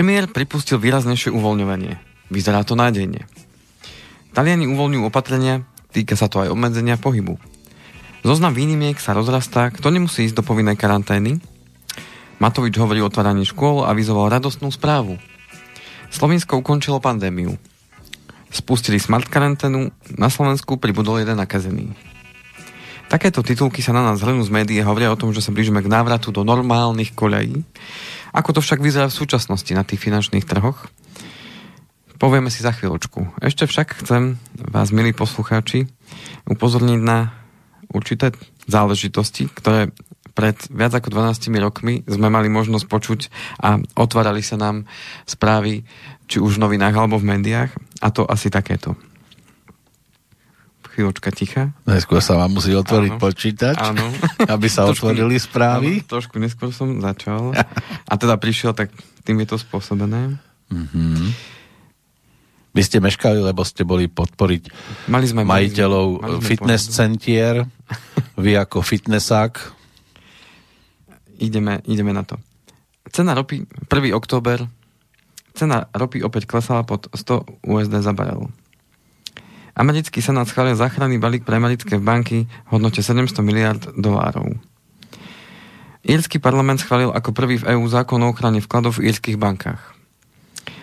Premiér pripustil výraznejšie uvoľňovanie. Vyzerá to nádejne. Taliani uvoľňujú opatrenia, týka sa to aj obmedzenia pohybu. Zoznam výnimiek sa rozrastá, kto nemusí ísť do povinnej karantény. Matovič hovorí o otváraní škôl a vyzoval radostnú správu. Slovensko ukončilo pandémiu. Spustili smart karanténu, na Slovensku pribudol jeden nakazený. Takéto titulky sa na nás zhrnú z médií a hovoria o tom, že sa blížime k návratu do normálnych koľají. Ako to však vyzerá v súčasnosti na tých finančných trhoch? Povieme si za chvíľočku. Ešte však chcem vás, milí poslucháči, upozorniť na určité záležitosti, ktoré pred viac ako 12 rokmi sme mali možnosť počuť a otvárali sa nám správy, či už v novinách alebo v médiách, a to asi takéto chvíľočka ticha. Neskôr sa vám musí otvoriť áno, počítač, áno. aby sa trošku, otvorili správy. Áno, trošku neskôr som začal. A teda prišiel, tak tým je to spôsobené. Mm-hmm. Vy ste meškali, lebo ste boli podporiť mali sme, majiteľov mali sme, fitness mali centier. Vy ako fitnessák. Ideme, ideme na to. Cena ropy, 1. október, cena ropy opäť klesala pod 100 USD za barel. Americký senát schválil záchranný balík pre americké banky v hodnote 700 miliard dolárov. Írsky parlament schválil ako prvý v EÚ zákon o ochrane vkladov v írskych bankách.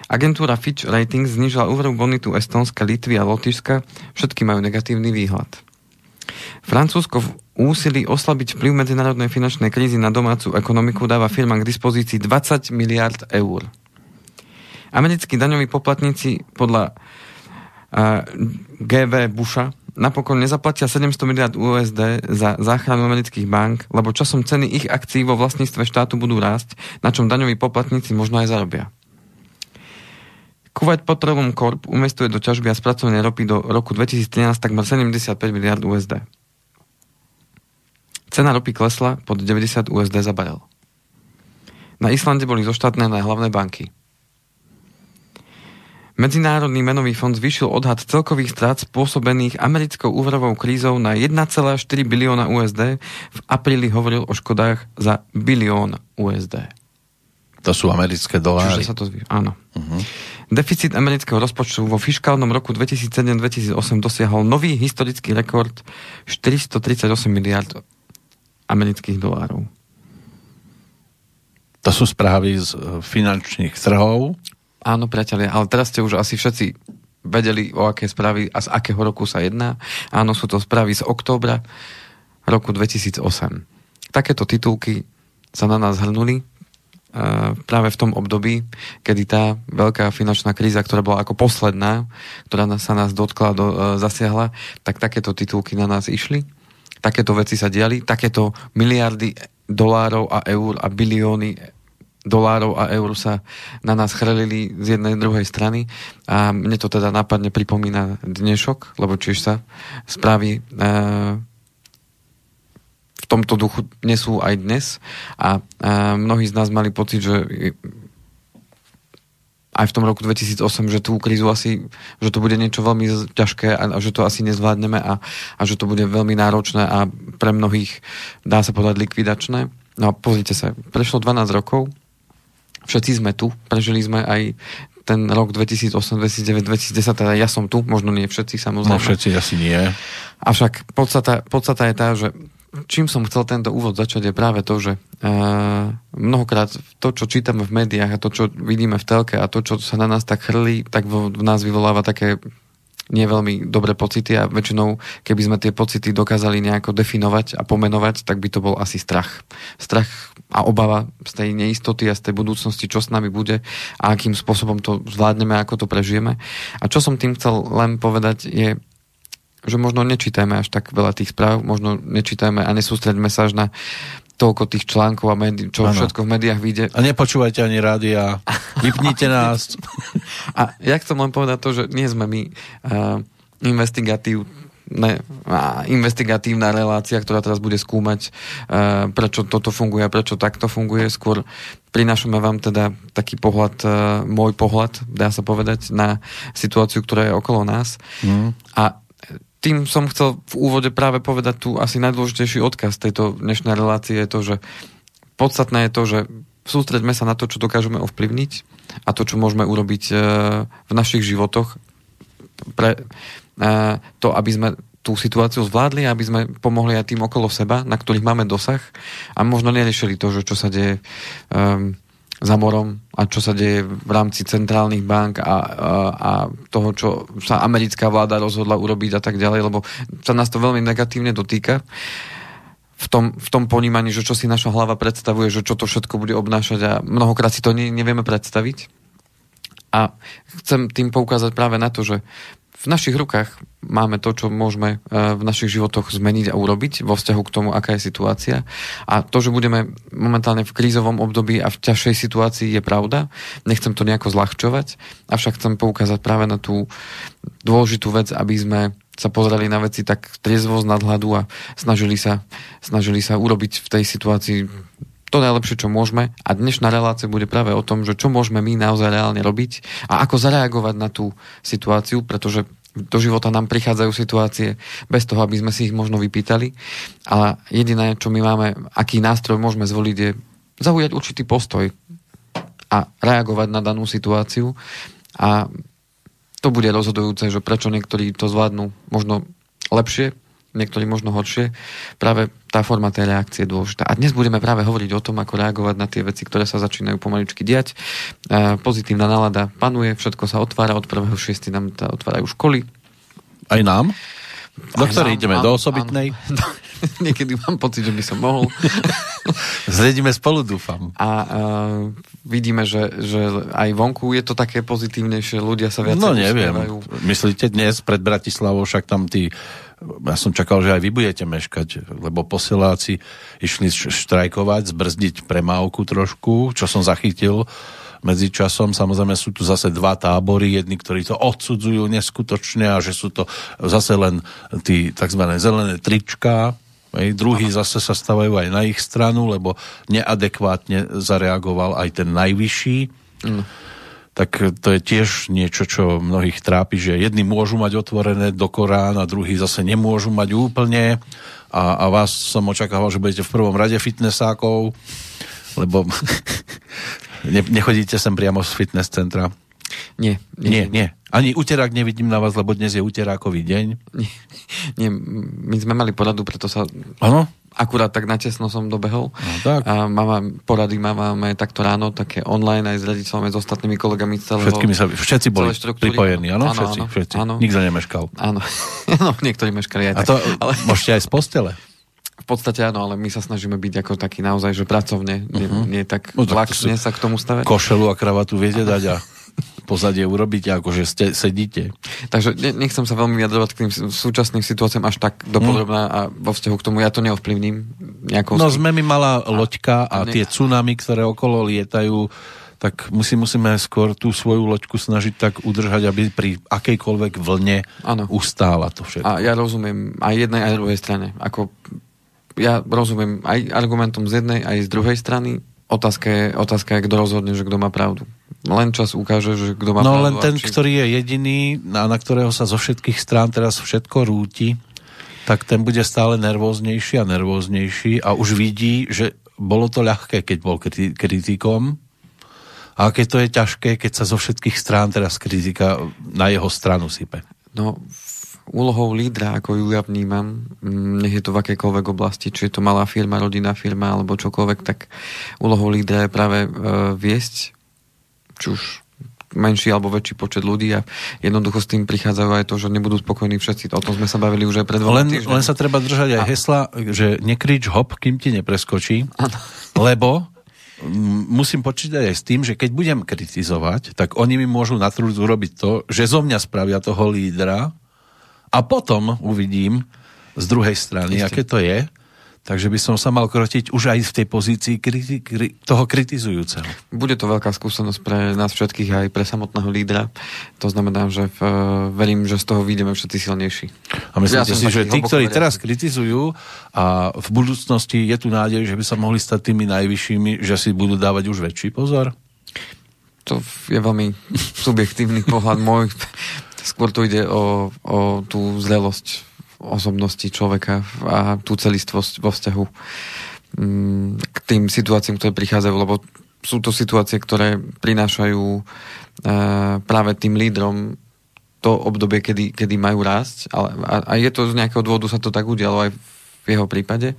Agentúra Fitch Ratings znižila úveru bonitu Estonska, Litvy a Lotyšska, všetky majú negatívny výhľad. Francúzsko v úsilí oslabiť vplyv medzinárodnej finančnej krízy na domácu ekonomiku dáva firmám k dispozícii 20 miliard eur. Americkí daňoví poplatníci podľa GV Busha napokon nezaplatia 700 miliard USD za záchranu amerických bank, lebo časom ceny ich akcií vo vlastníctve štátu budú rásť, na čom daňoví poplatníci možno aj zarobia. Kuwait Petroleum Corp investuje do ťažby a spracovania ropy do roku 2013 takmer 75 miliard USD. Cena ropy klesla pod 90 USD za barel. Na Islande boli zoštátnené hlavné banky. Medzinárodný menový fond zvýšil odhad celkových strát spôsobených americkou úverovou krízou na 1,4 bilióna USD. V apríli hovoril o škodách za bilión USD. To sú americké doláry. Čiže sa to zvýšil, áno. Uh-huh. Deficit amerického rozpočtu vo fiskálnom roku 2007-2008 dosiahol nový historický rekord 438 miliard amerických dolárov. To sú správy z finančných trhov. Áno, priatelia, ale teraz ste už asi všetci vedeli, o aké správy a z akého roku sa jedná. Áno, sú to správy z októbra roku 2008. Takéto titulky sa na nás hrnuli uh, práve v tom období, kedy tá veľká finančná kríza, ktorá bola ako posledná, ktorá sa nás dotkla, do, uh, zasiahla, tak takéto titulky na nás išli. Takéto veci sa diali, takéto miliardy dolárov a eur a bilióny dolárov a eur sa na nás chrlili z jednej druhej strany a mne to teda nápadne pripomína dnešok, lebo čiž sa správy e, v tomto duchu nesú aj dnes a, a mnohí z nás mali pocit, že aj v tom roku 2008, že tú krízu asi, že to bude niečo veľmi ťažké a, a že to asi nezvládneme a, a že to bude veľmi náročné a pre mnohých dá sa povedať likvidačné. No a pozrite sa, prešlo 12 rokov všetci sme tu, prežili sme aj ten rok 2008, 2009, 2010, teda ja som tu, možno nie všetci samozrejme. No všetci asi nie. Avšak podstata, podstata je tá, že čím som chcel tento úvod začať je práve to, že uh, mnohokrát to, čo čítame v médiách a to, čo vidíme v telke a to, čo sa na nás tak chrlí, tak v, v nás vyvoláva také nie veľmi dobré pocity a väčšinou, keby sme tie pocity dokázali nejako definovať a pomenovať, tak by to bol asi strach. Strach a obava z tej neistoty a z tej budúcnosti, čo s nami bude a akým spôsobom to zvládneme, ako to prežijeme. A čo som tým chcel len povedať je, že možno nečítajme až tak veľa tých správ, možno nečítajme a nesústredíme sa až na toľko tých článkov a médi- čo ano. všetko v médiách vyjde. A nepočúvajte ani rádia, vypnite nás. A ja chcem len povedať to, že nie sme my uh, investigatív, ne, investigatívna relácia, ktorá teraz bude skúmať, uh, prečo toto funguje a prečo takto funguje. Skôr prinášame vám teda taký pohľad, uh, môj pohľad, dá sa povedať, na situáciu, ktorá je okolo nás. Mm. A tým som chcel v úvode práve povedať tu asi najdôležitejší odkaz tejto dnešnej relácie je to, že podstatné je to, že sústreďme sa na to, čo dokážeme ovplyvniť a to, čo môžeme urobiť e, v našich životoch pre e, to, aby sme tú situáciu zvládli, aby sme pomohli aj tým okolo seba, na ktorých máme dosah a možno neriešili to, že čo sa deje um, za morom a čo sa deje v rámci centrálnych bank a, a, a toho, čo sa americká vláda rozhodla urobiť a tak ďalej, lebo sa nás to veľmi negatívne dotýka v tom, v tom ponímaní, že čo si naša hlava predstavuje, že čo to všetko bude obnášať a mnohokrát si to ne, nevieme predstaviť. A chcem tým poukázať práve na to, že v našich rukách máme to, čo môžeme e, v našich životoch zmeniť a urobiť vo vzťahu k tomu, aká je situácia. A to, že budeme momentálne v krízovom období a v ťažšej situácii je pravda. Nechcem to nejako zľahčovať, avšak chcem poukázať práve na tú dôležitú vec, aby sme sa pozreli na veci tak triezvo z nadhľadu a snažili sa, snažili sa urobiť v tej situácii to najlepšie, čo môžeme. A dnešná relácia bude práve o tom, že čo môžeme my naozaj reálne robiť a ako zareagovať na tú situáciu, pretože do života nám prichádzajú situácie bez toho, aby sme si ich možno vypýtali, ale jediné, čo my máme, aký nástroj môžeme zvoliť, je zaujať určitý postoj a reagovať na danú situáciu. A to bude rozhodujúce, že prečo niektorí to zvládnu možno lepšie niektorí možno horšie, práve tá forma tej reakcie je dôležitá. A dnes budeme práve hovoriť o tom, ako reagovať na tie veci, ktoré sa začínajú pomaličky diať. Pozitívna nálada panuje, všetko sa otvára, od 1.6. nám otvárajú školy. Aj nám? Do ktorej ideme? Áno, do osobitnej? Áno. Niekedy mám pocit, že by som mohol. Zredíme spolu, dúfam. A uh, vidíme, že, že aj vonku je to také pozitívnejšie, ľudia sa viac No neviem. Uspievajú. Myslíte dnes pred Bratislavou, však tam tí ja som čakal, že aj vy budete meškať, lebo posieláci išli štrajkovať, zbrzdiť premávku trošku, čo som zachytil medzi časom. Samozrejme sú tu zase dva tábory, jedni, ktorí to odsudzujú neskutočne a že sú to zase len tí tzv. zelené trička, Hej, druhí zase sa stavajú aj na ich stranu, lebo neadekvátne zareagoval aj ten najvyšší. Mm tak to je tiež niečo, čo mnohých trápi, že jedni môžu mať otvorené do Korán a druhí zase nemôžu mať úplne a, a vás som očakával, že budete v prvom rade fitnessákov, lebo ne, nechodíte sem priamo z fitness centra. Nie, nie, nie. nie. Ani uterák nevidím na vás, lebo dnes je uterákový deň. Nie, nie my sme mali poradu, preto sa... Áno? Akurát tak natesno som dobehol. No, tak. A máme, porady máme takto ráno, také online aj s rediteľom, aj s ostatnými kolegami celého... Všetkými sa, všetci boli pripojení, áno? Všetci, áno, všetci. Áno. Nikto nemeškal. Áno, no, niektorí meškali aj A tak. to ale... môžete aj z postele. V podstate áno, ale my sa snažíme byť ako taký naozaj, že pracovne, uh-huh. nie, mhm. nie tak no, laxne sa k tomu stavať. Košelu a kravatu viete dať a pozadie urobíte, akože ste, sedíte. Takže nechcem sa veľmi vyjadrovať k tým súčasným situáciám až tak dopodrobná mm. a vo vzťahu k tomu ja to neovplyvním. Nejakou no sme mi malá loďka a, a tie tsunami, ktoré okolo lietajú, tak musí, musíme skôr tú svoju loďku snažiť tak udržať, aby pri akejkoľvek vlne ano. ustála to všetko. A ja rozumiem aj jednej, aj druhej strane. Ako ja rozumiem aj argumentom z jednej, aj z druhej strany. Otázka je, otázka je, kto rozhodne, že kto má pravdu. Len čas ukáže, že kto má No len ten, či... ktorý je jediný, na, na ktorého sa zo všetkých strán teraz všetko rúti, tak ten bude stále nervóznejší a nervóznejší a už vidí, že bolo to ľahké, keď bol kritikom a keď to je ťažké, keď sa zo všetkých strán teraz kritika na jeho stranu sype. No, úlohou lídra, ako ju ja vnímam, mm, nech je to v akejkoľvek oblasti, či je to malá firma, rodinná firma alebo čokoľvek, tak úlohou lídra je práve e, viesť či už menší alebo väčší počet ľudí a jednoducho s tým prichádzajú aj to, že nebudú spokojní všetci. O tom sme sa bavili už aj pred len, len sa treba držať aj a... hesla, že nekrič hop, kým ti nepreskočí, ano. lebo musím počítať aj s tým, že keď budem kritizovať, tak oni mi môžu na trúd urobiť to, že zo mňa spravia toho lídra a potom uvidím z druhej strany, Ešte. aké to je Takže by som sa mal krotiť už aj v tej pozícii kriti- kri- toho kritizujúceho. Bude to veľká skúsenosť pre nás všetkých aj pre samotného lídra. To znamená, že v, verím, že z toho vyjdeme všetci silnejší. A myslíte ja si, že tí, ktorí teraz kritizujú a v budúcnosti je tu nádej, že by sa mohli stať tými najvyššími, že si budú dávať už väčší pozor? To je veľmi subjektívny pohľad môj. Skôr tu ide o, o tú zrelosť osobnosti človeka a tú celistvosť vo vzťahu mm, k tým situáciám, ktoré prichádzajú, lebo sú to situácie, ktoré prinášajú uh, práve tým lídrom to obdobie, kedy, kedy majú rásť. Ale, a, a je to z nejakého dôvodu sa to tak udialo aj v jeho prípade.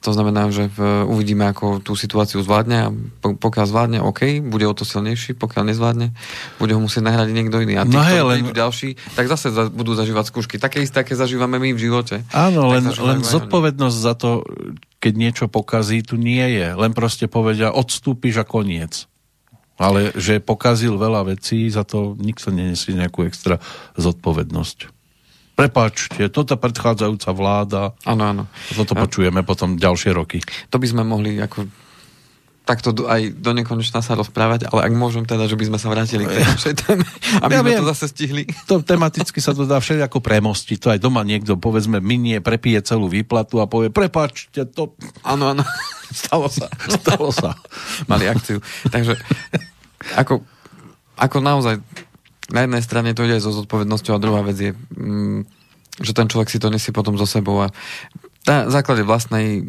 To znamená, že uvidíme, ako tú situáciu zvládne a pokiaľ zvládne, OK, bude o to silnejší, pokiaľ nezvládne, bude ho musieť nahradiť niekto iný. A tí, no hej, len... ďalší, tak zase za, budú zažívať skúšky. Také isté, aké zažívame my v živote. Áno, len, len zodpovednosť za to, keď niečo pokazí, tu nie je. Len proste povedia, odstúpiš a koniec. Ale že pokazil veľa vecí, za to nikto nenesie nejakú extra zodpovednosť prepačte, toto predchádzajúca vláda. Áno, áno. Toto a... počujeme potom ďalšie roky. To by sme mohli ako takto aj do nekonečna sa rozprávať, ale ak môžem teda, že by sme sa vrátili k tej našej téme, aby ja sme viem, to zase stihli. To tematicky sa to dá ako premostiť. To aj doma niekto, povedzme, minie, prepije celú výplatu a povie, prepačte, to... Áno, áno. Stalo sa. Stalo sa. Mali akciu. Takže ako, ako naozaj na jednej strane to ide so zodpovednosťou a druhá vec je, mm, že ten človek si to nesie potom so sebou a na základe vlastnej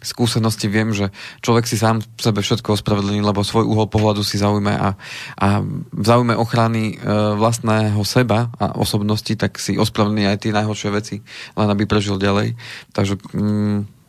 skúsenosti viem, že človek si sám sebe všetko ospravedlní, lebo svoj uhol pohľadu si zaujme a, a v záujme ochrany e, vlastného seba a osobnosti, tak si ospravedlní aj tie najhoršie veci, len aby prežil ďalej. Takže mm,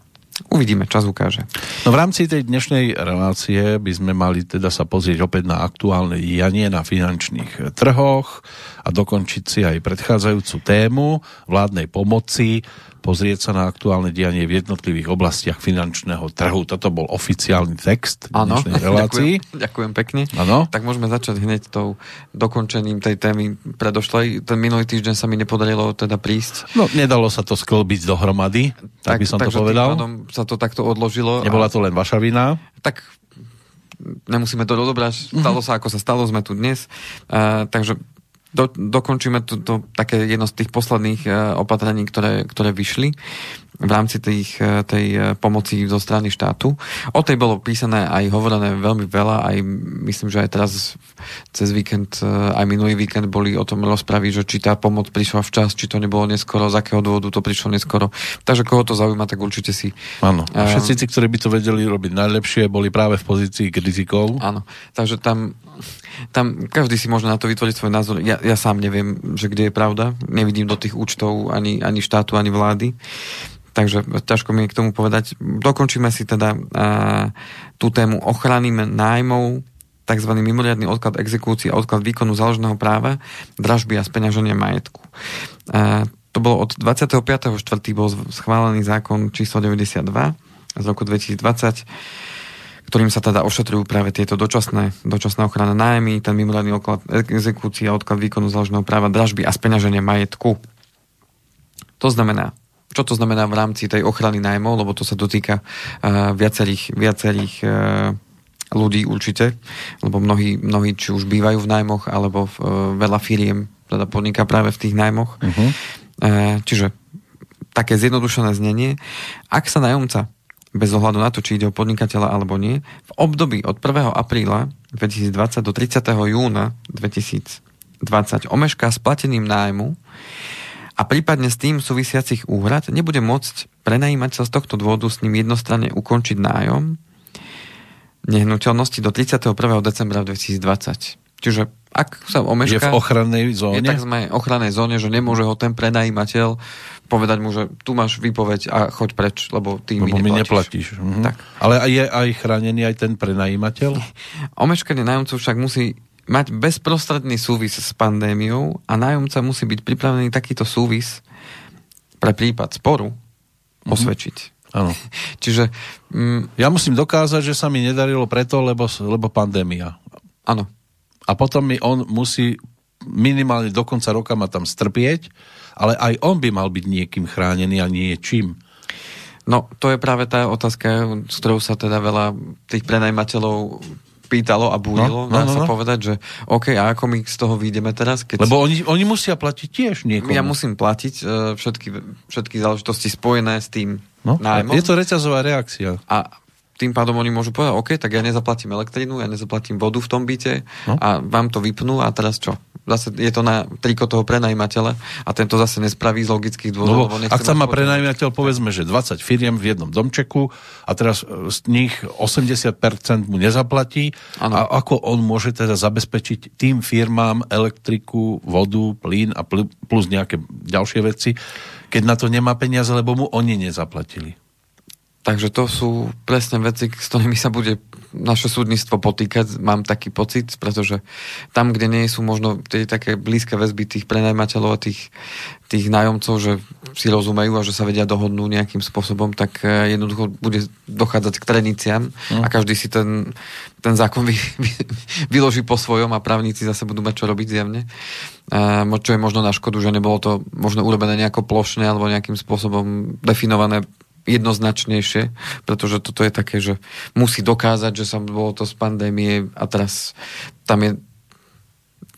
Uvidíme, čas ukáže. No v rámci tej dnešnej relácie by sme mali teda sa pozrieť opäť na aktuálne dianie na finančných trhoch a dokončiť si aj predchádzajúcu tému vládnej pomoci pozrieť sa na aktuálne dianie v jednotlivých oblastiach finančného trhu. Toto bol oficiálny text ano, dnešnej relácii. Ďakujem, ďakujem pekne. Ano. Tak môžeme začať hneď tou dokončením tej témy predošlej. Ten minulý týždeň sa mi nepodarilo teda prísť. No, nedalo sa to sklbiť dohromady, tak, tak by som to povedal. sa to takto odložilo. Nebola to len vaša vina? Tak nemusíme to dodobrať. Stalo sa, ako sa stalo, sme tu dnes. Uh, takže do, dokončíme to, to také jedno z tých posledných uh, opatrení, ktoré, ktoré vyšli v rámci tých, uh, tej uh, pomoci zo strany štátu. O tej bolo písané aj hovorené veľmi veľa, aj myslím, že aj teraz cez víkend, uh, aj minulý víkend boli o tom rozpravy, že či tá pomoc prišla včas, či to nebolo neskoro, z akého dôvodu to prišlo neskoro. Takže koho to zaujíma, tak určite si... Áno, a všetci tí, ktorí by to vedeli robiť najlepšie, boli práve v pozícii kritikov. Áno, takže tam tam každý si môže na to vytvoriť svoj názor. Ja, ja sám neviem, že kde je pravda. Nevidím do tých účtov ani, ani štátu, ani vlády. Takže ťažko mi je k tomu povedať. Dokončíme si teda a, tú tému ochrany nájmov, tzv. mimoriadný odklad exekúcie a odklad výkonu záložného práva, dražby a speňaženia majetku. A, to bolo od 25.4. bol schválený zákon číslo 92 z roku 2020 ktorým sa teda ošetrujú práve tieto dočasné, dočasné ochrana nájmy, ten mimoriadný oklad exekúcia, odklad výkonu záložného práva, dražby a speňaženie majetku. To znamená, čo to znamená v rámci tej ochrany nájmov, lebo to sa dotýka uh, viacerých, viacerých uh, ľudí určite, lebo mnohí, mnohí či už bývajú v nájmoch, alebo v, uh, veľa firiem teda podniká práve v tých nájmoch. Uh-huh. Uh, čiže také zjednodušené znenie. Ak sa nájomca bez ohľadu na to, či ide o podnikateľa alebo nie, v období od 1. apríla 2020 do 30. júna 2020 omešká s platením nájmu a prípadne s tým súvisiacich úhrad nebude môcť prenajímateľ z tohto dôvodu s ním jednostranne ukončiť nájom nehnuteľnosti do 31. decembra 2020. Čiže ak sa omešká... Je v ochrannej zóne? Je tak sme ochrannej zóne, že nemôže ho ten prenajímateľ povedať mu, že tu máš výpoveď a choď preč, lebo ty lebo mi neplatíš. Mi neplatíš. Mhm. Tak. Ale je aj chránený aj ten prenajímateľ? Omeškanie nájomcov však musí mať bezprostredný súvis s pandémiou a nájomca musí byť pripravený takýto súvis pre prípad sporu mhm. osvedčiť. Áno. Čiže... Mm, ja musím dokázať, že sa mi nedarilo preto, lebo, lebo pandémia. Áno a potom mi on musí minimálne do konca roka ma tam strpieť, ale aj on by mal byť niekým chránený a nie čím. No, to je práve tá otázka, s ktorou sa teda veľa tých prenajmateľov pýtalo a búrilo. No, no, Dá no, sa no. povedať, že OK, a ako my z toho vyjdeme teraz? Keď... Lebo oni, oni musia platiť tiež niekomu. Ja musím platiť uh, všetky, všetky záležitosti spojené s tým no, nájmom. Je to reťazová reakcia. A tým pádom oni môžu povedať, OK, tak ja nezaplatím elektrínu, ja nezaplatím vodu v tom byte no. a vám to vypnú a teraz čo? Zase je to na triko toho prenajímateľa a tento zase nespraví z logických dôvodov. No, ak sa má prenajímateľ, povedzme, že 20 firiem v jednom domčeku a teraz e, z nich 80% mu nezaplatí ano. a ako on môže teda zabezpečiť tým firmám elektriku, vodu, plyn a plus nejaké ďalšie veci, keď na to nemá peniaze, lebo mu oni nezaplatili. Takže to sú presne veci, s ktorými sa bude naše súdnictvo potýkať, mám taký pocit, pretože tam, kde nie sú možno tie také blízke väzby tých prenajmateľov a tých, tých nájomcov, že si rozumejú a že sa vedia dohodnúť nejakým spôsobom, tak eh, jednoducho bude dochádzať k treniciam mm. a každý si ten, ten zákon vy, vy, vyloží po svojom a právnici zase budú mať čo robiť zjavne. A, čo je možno na škodu, že nebolo to možno urobené nejako plošne alebo nejakým spôsobom definované jednoznačnejšie, pretože toto je také, že musí dokázať, že sa bolo to z pandémie a teraz tam je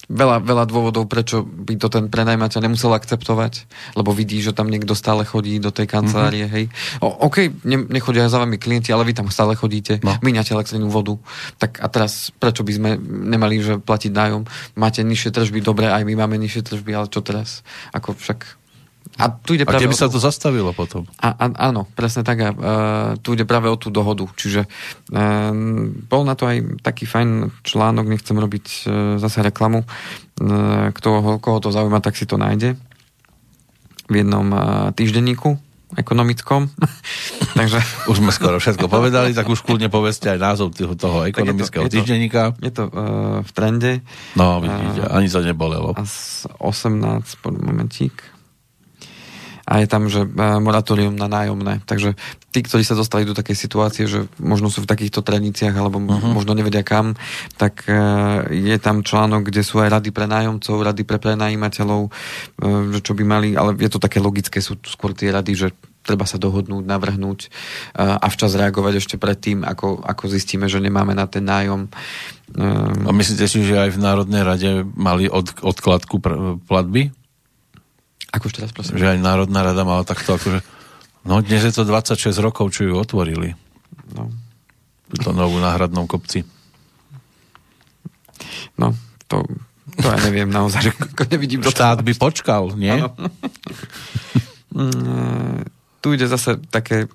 veľa, veľa dôvodov, prečo by to ten prenajmateľ nemusel akceptovať, lebo vidí, že tam niekto stále chodí do tej kancelárie, mm-hmm. hej. O, OK, ne, nechodia za vami klienti, ale vy tam stále chodíte, no. míňate elektrínu vodu, tak a teraz prečo by sme nemali, že platiť nájom? Máte nižšie tržby, dobre, aj my máme nižšie tržby, ale čo teraz? Ako však a tu ide a práve keby sa to zastavilo potom? A, a, áno, presne tak. A, uh, tu ide práve o tú dohodu. Čiže uh, bol na to aj taký fajn článok, nechcem robiť uh, zase reklamu. Uh, kto, koho to zaujíma, tak si to nájde v jednom uh, týždenníku ekonomickom. Takže... Už sme skoro všetko povedali, tak už kľudne povedzte aj názov toho ekonomického je to, týždenníka. Je to, je to uh, v trende. No, vidíte, uh, ani sa nebolelo. A 18, momentík a je tam, že e, moratórium na nájomné. Takže tí, ktorí sa dostali do takej situácie, že možno sú v takýchto treniciach alebo uh-huh. možno nevedia kam, tak e, je tam článok, kde sú aj rady pre nájomcov, rady pre prenajímateľov, e, že čo by mali, ale je to také logické, sú skôr tie rady, že treba sa dohodnúť, navrhnúť a včas reagovať ešte predtým, ako, ako zistíme, že nemáme na ten nájom. A myslíte si, že aj v Národnej rade mali od, odkladku platby? Ako ešte raz, prosím? Že aj Národná rada mala takto akože... No dnes je to 26 rokov, čo ju otvorili. No. To novú náhradnom kopci. No, to, to ja neviem naozaj, že nevidím Štát by počkal, nie? Mm, tu ide zase také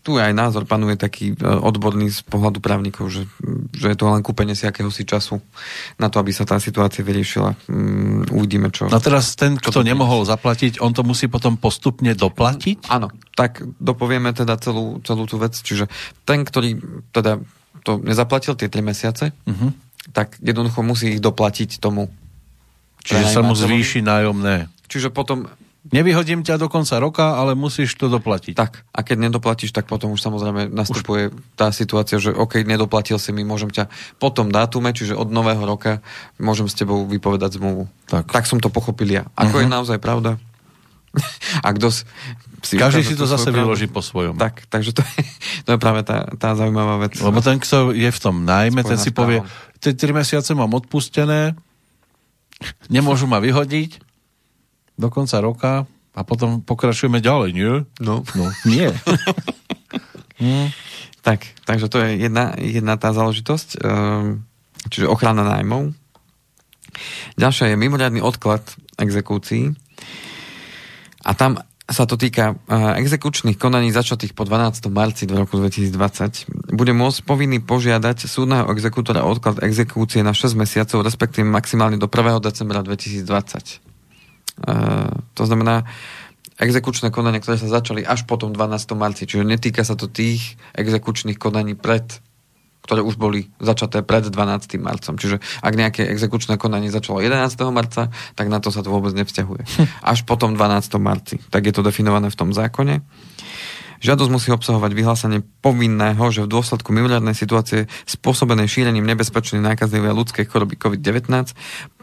tu aj názor panuje taký e, odborný z pohľadu právnikov, že, že je to len kúpenie si akéhosi času na to, aby sa tá situácia vyriešila. Um, uvidíme, čo... No teraz ten, kto nemohol zaplatiť, on to musí potom postupne doplatiť? Áno, tak dopovieme teda celú, celú tú vec. Čiže ten, ktorý teda to nezaplatil tie 3 mesiace, uh-huh. tak jednoducho musí ich doplatiť tomu. Čiže sa mu zvýši nájomné. Čiže potom Nevyhodím ťa do konca roka, ale musíš to doplatiť. Tak, a keď nedoplatíš, tak potom už samozrejme nastupuje už... tá situácia, že OK, nedoplatil si mi, môžem ťa po tom dátume, čiže od nového roka, môžem s tebou vypovedať zmluvu. Tak, tak som to pochopil ja. Ako uh-huh. je naozaj pravda? a kto si Každý si to zase pravdu? vyloží po svojom. Tak, takže to je, to je práve tá, tá zaujímavá vec. Lebo ten, kto je v tom najmä, ten si povie, tie 3 mesiace mám odpustené, nemôžu ma vyhodiť, do konca roka a potom pokračujeme ďalej, nie? No. no nie. hm. Tak, takže to je jedna, jedna tá záležitosť, ehm, čiže ochrana nájmov. Ďalšia je mimoriadný odklad exekúcií. A tam sa to týka exekučných konaní začatých po 12. marci roku 2020. Bude môcť povinný požiadať súdneho exekútora o odklad exekúcie na 6 mesiacov, respektíve maximálne do 1. decembra 2020. To znamená, exekučné konania, ktoré sa začali až po tom 12. marci, čiže netýka sa to tých exekučných konaní pred ktoré už boli začaté pred 12. marcom. Čiže ak nejaké exekučné konanie začalo 11. marca, tak na to sa to vôbec nevzťahuje. Až potom 12. marci. Tak je to definované v tom zákone. Žiadosť musí obsahovať vyhlásenie povinného, že v dôsledku mimoriadnej situácie spôsobenej šírením nebezpečnej nákazlivej ľudskej choroby COVID-19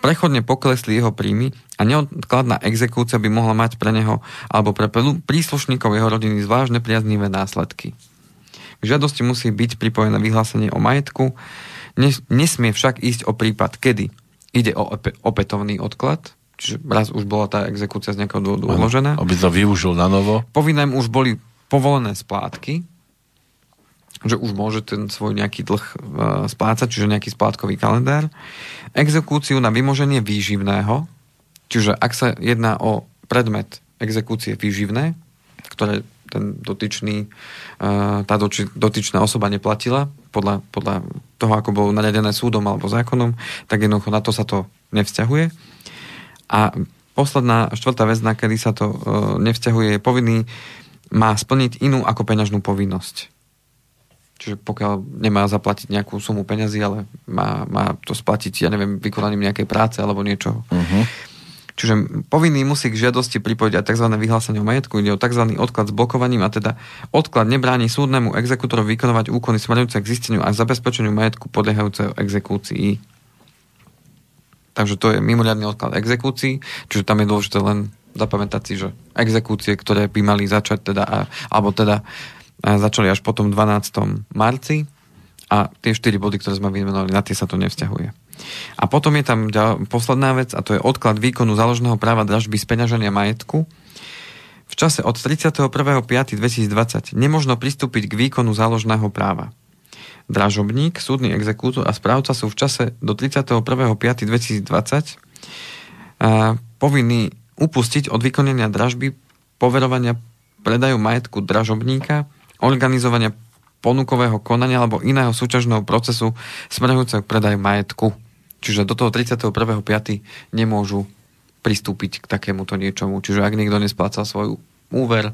prechodne poklesli jeho príjmy a neodkladná exekúcia by mohla mať pre neho alebo pre príslušníkov jeho rodiny zvláštne priaznivé následky. K žiadosti musí byť pripojené vyhlásenie o majetku, nesmie však ísť o prípad, kedy ide o opätovný odklad, čiže raz už bola tá exekúcia z nejakého dôvodu uložená. Aby to využil na novo. Povinnému už boli povolené splátky že už môže ten svoj nejaký dlh uh, splácať, čiže nejaký splátkový kalendár. Exekúciu na vymoženie výživného, čiže ak sa jedná o predmet exekúcie výživné, ktoré ten dotyčný, uh, tá dotyčná osoba neplatila podľa, podľa toho, ako bolo nariadené súdom alebo zákonom, tak jednoducho na to sa to nevzťahuje. A posledná, štvrtá vec, na kedy sa to uh, nevzťahuje, je povinný, má splniť inú ako peňažnú povinnosť. Čiže pokiaľ nemá zaplatiť nejakú sumu peňazí, ale má, má to splatiť, ja neviem, vykonaním nejakej práce alebo niečo. Uh-huh. Čiže povinný musí k žiadosti pripojiť aj tzv. vyhlásenie o majetku, ide o tzv. odklad s blokovaním a teda odklad nebráni súdnemu exekutorovi vykonovať úkony smerujúce k zisteniu a zabezpečeniu majetku podliehajúceho exekúcii. Takže to je mimoriadný odklad exekúcií, čiže tam je dôležité len zapamätať si, že exekúcie, ktoré by mali začať teda, alebo teda začali až potom 12. marci a tie 4 body, ktoré sme vymenovali, na tie sa to nevzťahuje. A potom je tam posledná vec a to je odklad výkonu záložného práva dražby z peňaženia majetku. V čase od 31.5.2020 nemožno pristúpiť k výkonu záložného práva. Dražobník, súdny exekútor a správca sú v čase do 31.5.2020 povinní upustiť od vykonania dražby poverovania predaju majetku dražobníka organizovania ponukového konania alebo iného súťažného procesu smerujúceho k predaju majetku. Čiže do toho 31.5. nemôžu pristúpiť k takémuto niečomu. Čiže ak niekto nesplácal svoj úver,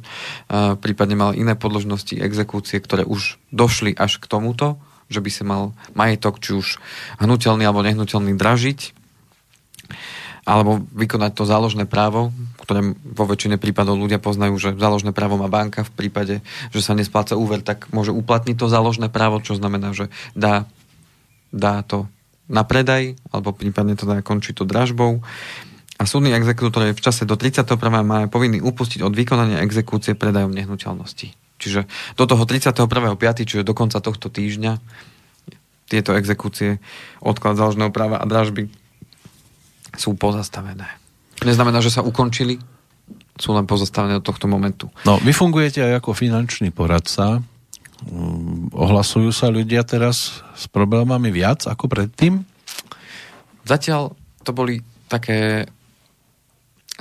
prípadne mal iné podložnosti exekúcie, ktoré už došli až k tomuto, že by si mal majetok, či už hnutelný alebo nehnuteľný, dražiť, alebo vykonať to záložné právo, ktoré vo väčšine prípadov ľudia poznajú, že záložné právo má banka v prípade, že sa nespláca úver, tak môže uplatniť to záložné právo, čo znamená, že dá, dá to na predaj, alebo prípadne to dá končiť to dražbou. A súdny exekútor je v čase do 31. mája povinný upustiť od vykonania exekúcie predajom nehnuteľnosti. Čiže do toho 31.5., čiže do konca tohto týždňa, tieto exekúcie, odklad záložného práva a dražby sú pozastavené. Neznamená, že sa ukončili, sú len pozastavené od tohto momentu. No, vy fungujete aj ako finančný poradca. Um, ohlasujú sa ľudia teraz s problémami viac ako predtým? Zatiaľ to boli také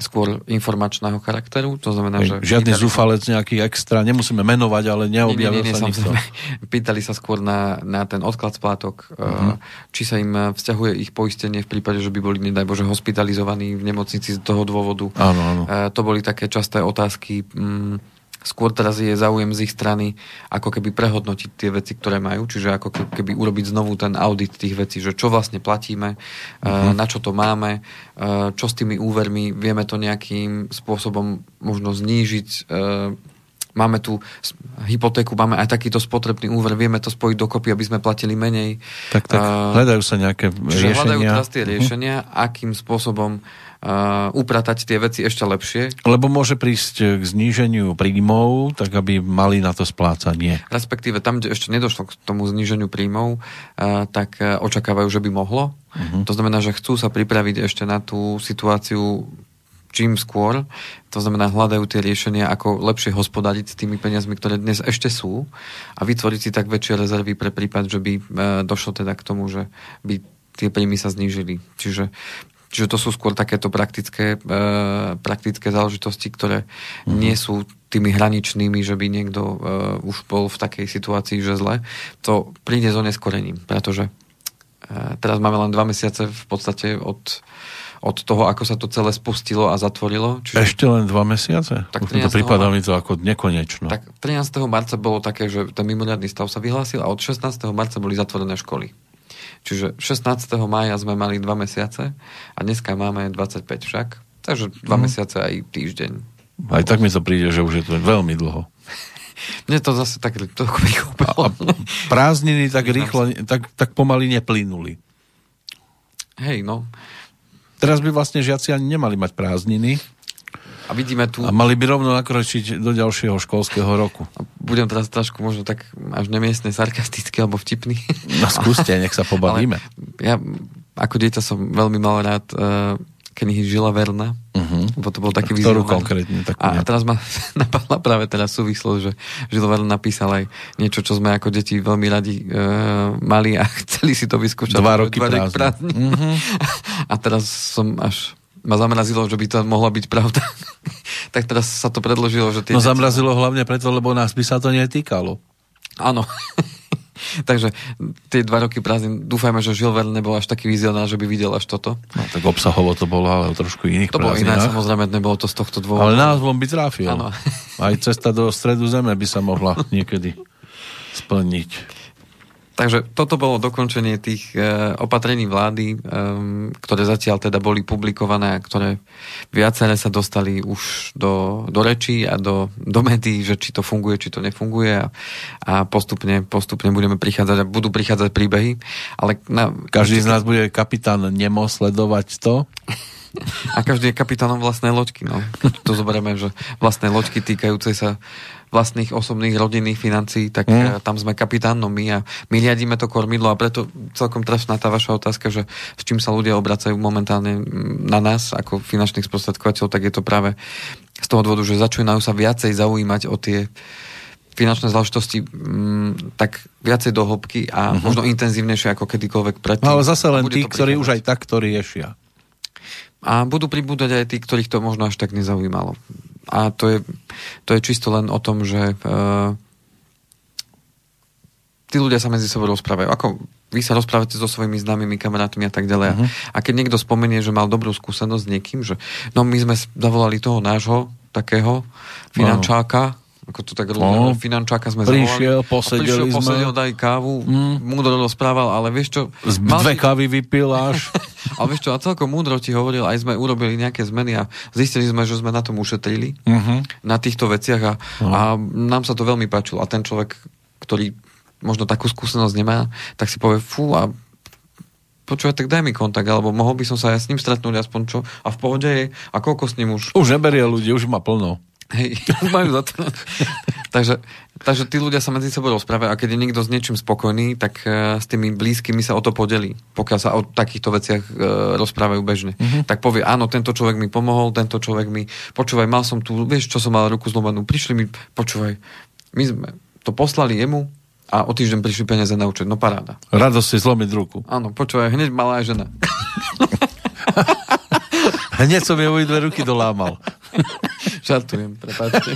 skôr informačného charakteru, to znamená, že... Žiadny pýtali... zúfalec nejaký extra, nemusíme menovať, ale neobjavil nie, nie, nie, sa nikto. Pýtali sa skôr na, na ten odklad splátok, uh-huh. či sa im vzťahuje ich poistenie v prípade, že by boli, nedaj Bože, hospitalizovaní v nemocnici z toho dôvodu. Áno, áno. Eh, to boli také časté otázky, mm, Skôr teraz je záujem z ich strany ako keby prehodnotiť tie veci, ktoré majú, čiže ako keby urobiť znovu ten audit tých vecí, že čo vlastne platíme, uh-huh. na čo to máme, eh, čo s tými úvermi, vieme to nejakým spôsobom možno znížiť, eh, máme tu hypotéku, máme aj takýto spotrebný úver, vieme to spojiť dokopy, aby sme platili menej. Tak, tak hľadajú sa nejaké riešenia. hľadajú teraz tie mhm. riešenia, akým spôsobom uh, upratať tie veci ešte lepšie. Lebo môže prísť k zníženiu príjmov, tak aby mali na to splácanie. Respektíve tam, kde ešte nedošlo k tomu zníženiu príjmov, uh, tak uh, očakávajú, že by mohlo. Uh-huh. To znamená, že chcú sa pripraviť ešte na tú situáciu čím skôr. To znamená, hľadajú tie riešenia, ako lepšie hospodariť s tými peniazmi, ktoré dnes ešte sú a vytvoriť si tak väčšie rezervy pre prípad, že by došlo teda k tomu, že by tie príjmy sa znížili. Čiže Čiže to sú skôr takéto praktické, e, praktické záležitosti, ktoré mm-hmm. nie sú tými hraničnými, že by niekto e, už bol v takej situácii, že zle. To príde s oneskorením, pretože e, teraz máme len dva mesiace v podstate od, od toho, ako sa to celé spustilo a zatvorilo. Čiže... Ešte len dva mesiace? Tak 13. to prípada mi to ako nekonečno. Tak 13. marca bolo také, že ten mimoriadný stav sa vyhlásil a od 16. marca boli zatvorené školy. Čiže 16. mája sme mali dva mesiace a dneska máme 25 však. Takže dva mm. mesiace aj týždeň. Aj tak mi to príde, že už je to veľmi dlho. Mne to zase tak to a, a prázdniny tak rýchlo, tak, tak pomaly neplynuli. Hej, no. Teraz by vlastne žiaci ani nemali mať prázdniny, a vidíme tu... A mali by rovno nakročiť do ďalšieho školského roku. A budem teraz trošku možno tak až nemiestne sarkastický alebo vtipný. No skúste, nech sa pobavíme. ja ako dieťa som veľmi mal rád uh, knihy Žila Verna. Uh-huh. Bo to bol taký Ktorú konkrétne? Takú a, a teraz ma napadla práve teraz súvislosť, že Žilver napísal aj niečo, čo sme ako deti veľmi radi e, mali a chceli si to vyskúšať. Dva roky dva prázdne. Uh-huh. A teraz som až ma zamrazilo, že by to mohla byť pravda. tak teraz sa to predložilo, že tie... No deti... zamrazilo hlavne preto, lebo nás by sa to netýkalo. Áno. Takže tie dva roky prázdnin, dúfajme, že Žil Verne nebol až taký vizionár, že by videl až toto. No tak obsahovo to bolo, ale trošku iných To bolo iné, samozrejme, nebolo to z tohto dôvodu. Ale názvom by trafil. Ano. Aj cesta do stredu zeme by sa mohla niekedy splniť. Takže toto bolo dokončenie tých e, opatrení vlády, e, ktoré zatiaľ teda boli publikované a ktoré viaceré sa dostali už do, do rečí a do, do médií, že či to funguje, či to nefunguje a, a postupne, postupne budeme prichádzať a budú prichádzať príbehy. Ale na, Každý z nás bude kapitán Nemo sledovať to? A každý je kapitánom vlastnej loďky. No. To zoberieme, že vlastné loďky týkajúcej sa vlastných osobných rodinných financií, tak mm. tam sme kapitánom my a my riadíme to kormidlo a preto celkom trefná tá vaša otázka, že s čím sa ľudia obracajú momentálne na nás ako finančných sprostredkovateľov, tak je to práve z toho dôvodu, že začínajú sa viacej zaujímať o tie finančné záležitosti mm, tak viacej do hĺbky a uh-huh. možno intenzívnejšie ako kedykoľvek predtým. No, ale zase len tí, ktorí už aj tak to riešia. A budú pribúdať aj tí, ktorých to možno až tak nezaujímalo. A to je, to je čisto len o tom, že uh, tí ľudia sa medzi sebou rozprávajú. Ako vy sa rozprávate so svojimi známymi kamarátmi a tak ďalej. Uh-huh. A keď niekto spomenie, že mal dobrú skúsenosť s niekým, že no my sme zavolali toho nášho takého finančáka, ako to tak no, finančáka sme prišiel, zavolali. Posedeli prišiel, posedel, daj kávu, mm. múdro rozprával, ale vieš čo... Z dve si... kávy vypil až. ale vieš čo, a celkom múdro ti hovoril, aj sme urobili nejaké zmeny a zistili sme, že sme na tom ušetrili, uh-huh. na týchto veciach a, uh-huh. a nám sa to veľmi páčilo. A ten človek, ktorý možno takú skúsenosť nemá, tak si povie, fú, a počúvať, tak daj mi kontakt, alebo mohol by som sa aj s ním stretnúť aspoň čo. A v pohode je, a koľko s ním už... Už neberie ľudí, už má plno. Hej, majú za to. takže, takže tí ľudia sa medzi sebou rozprávajú a keď je niekto s niečím spokojný, tak uh, s tými blízkymi sa o to podelí. Pokiaľ sa o takýchto veciach uh, rozprávajú bežne. Uh-huh. Tak povie, áno, tento človek mi pomohol, tento človek mi, počúvaj, mal som tu, vieš, čo som mal ruku zlomenú, prišli mi, počúvaj, my sme to poslali jemu a o týždeň prišli peniaze na účet. No paráda. Radosť si zlomiť ruku. Áno, počúvaj, hneď malá žena. hneď som jej dve ruky dolámal. Žartujem, prepáčte.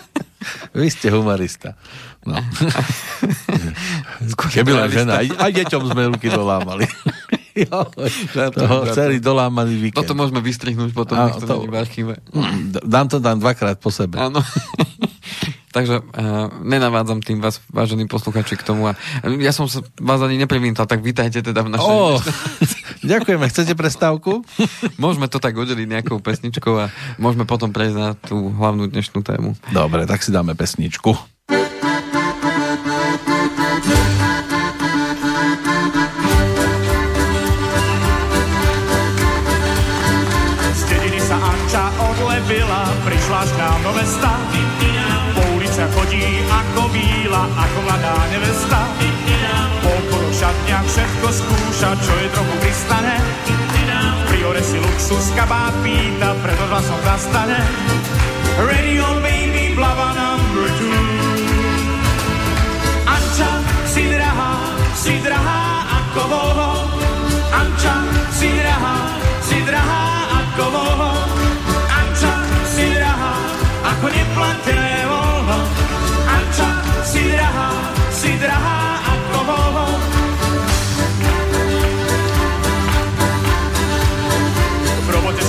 Vy ste humorista. No. Keby len žena, aj, aj deťom sme ruky dolámali. Toho celý dolámaný víkend. Toto môžeme vystrihnúť potom, nech to, to v archíve. Dám to tam dvakrát po sebe. Áno. Takže uh, nenavádzam tým vás, vážení posluchači, k tomu. A ja som sa vás ani neprivítal, tak vítajte teda v našej... Oh, ďakujeme. Chcete prestávku? môžeme to tak oddeliť nejakou pesničkou a môžeme potom prejsť na tú hlavnú dnešnú tému. Dobre, tak si dáme pesničku. Odlevila, prišla z nám do mesta sa chodí ako bíla, ako mladá nevesta. Všetko skúša, čo je trochu pristane. Priore si luxus kabát pýta, preto hlasom zastane. Radio baby, blava number two. Anča, si drahá, si drahá ako voho. Anča, si drahá, si drahá ako voho. Anča, si drahá, ako neplatené si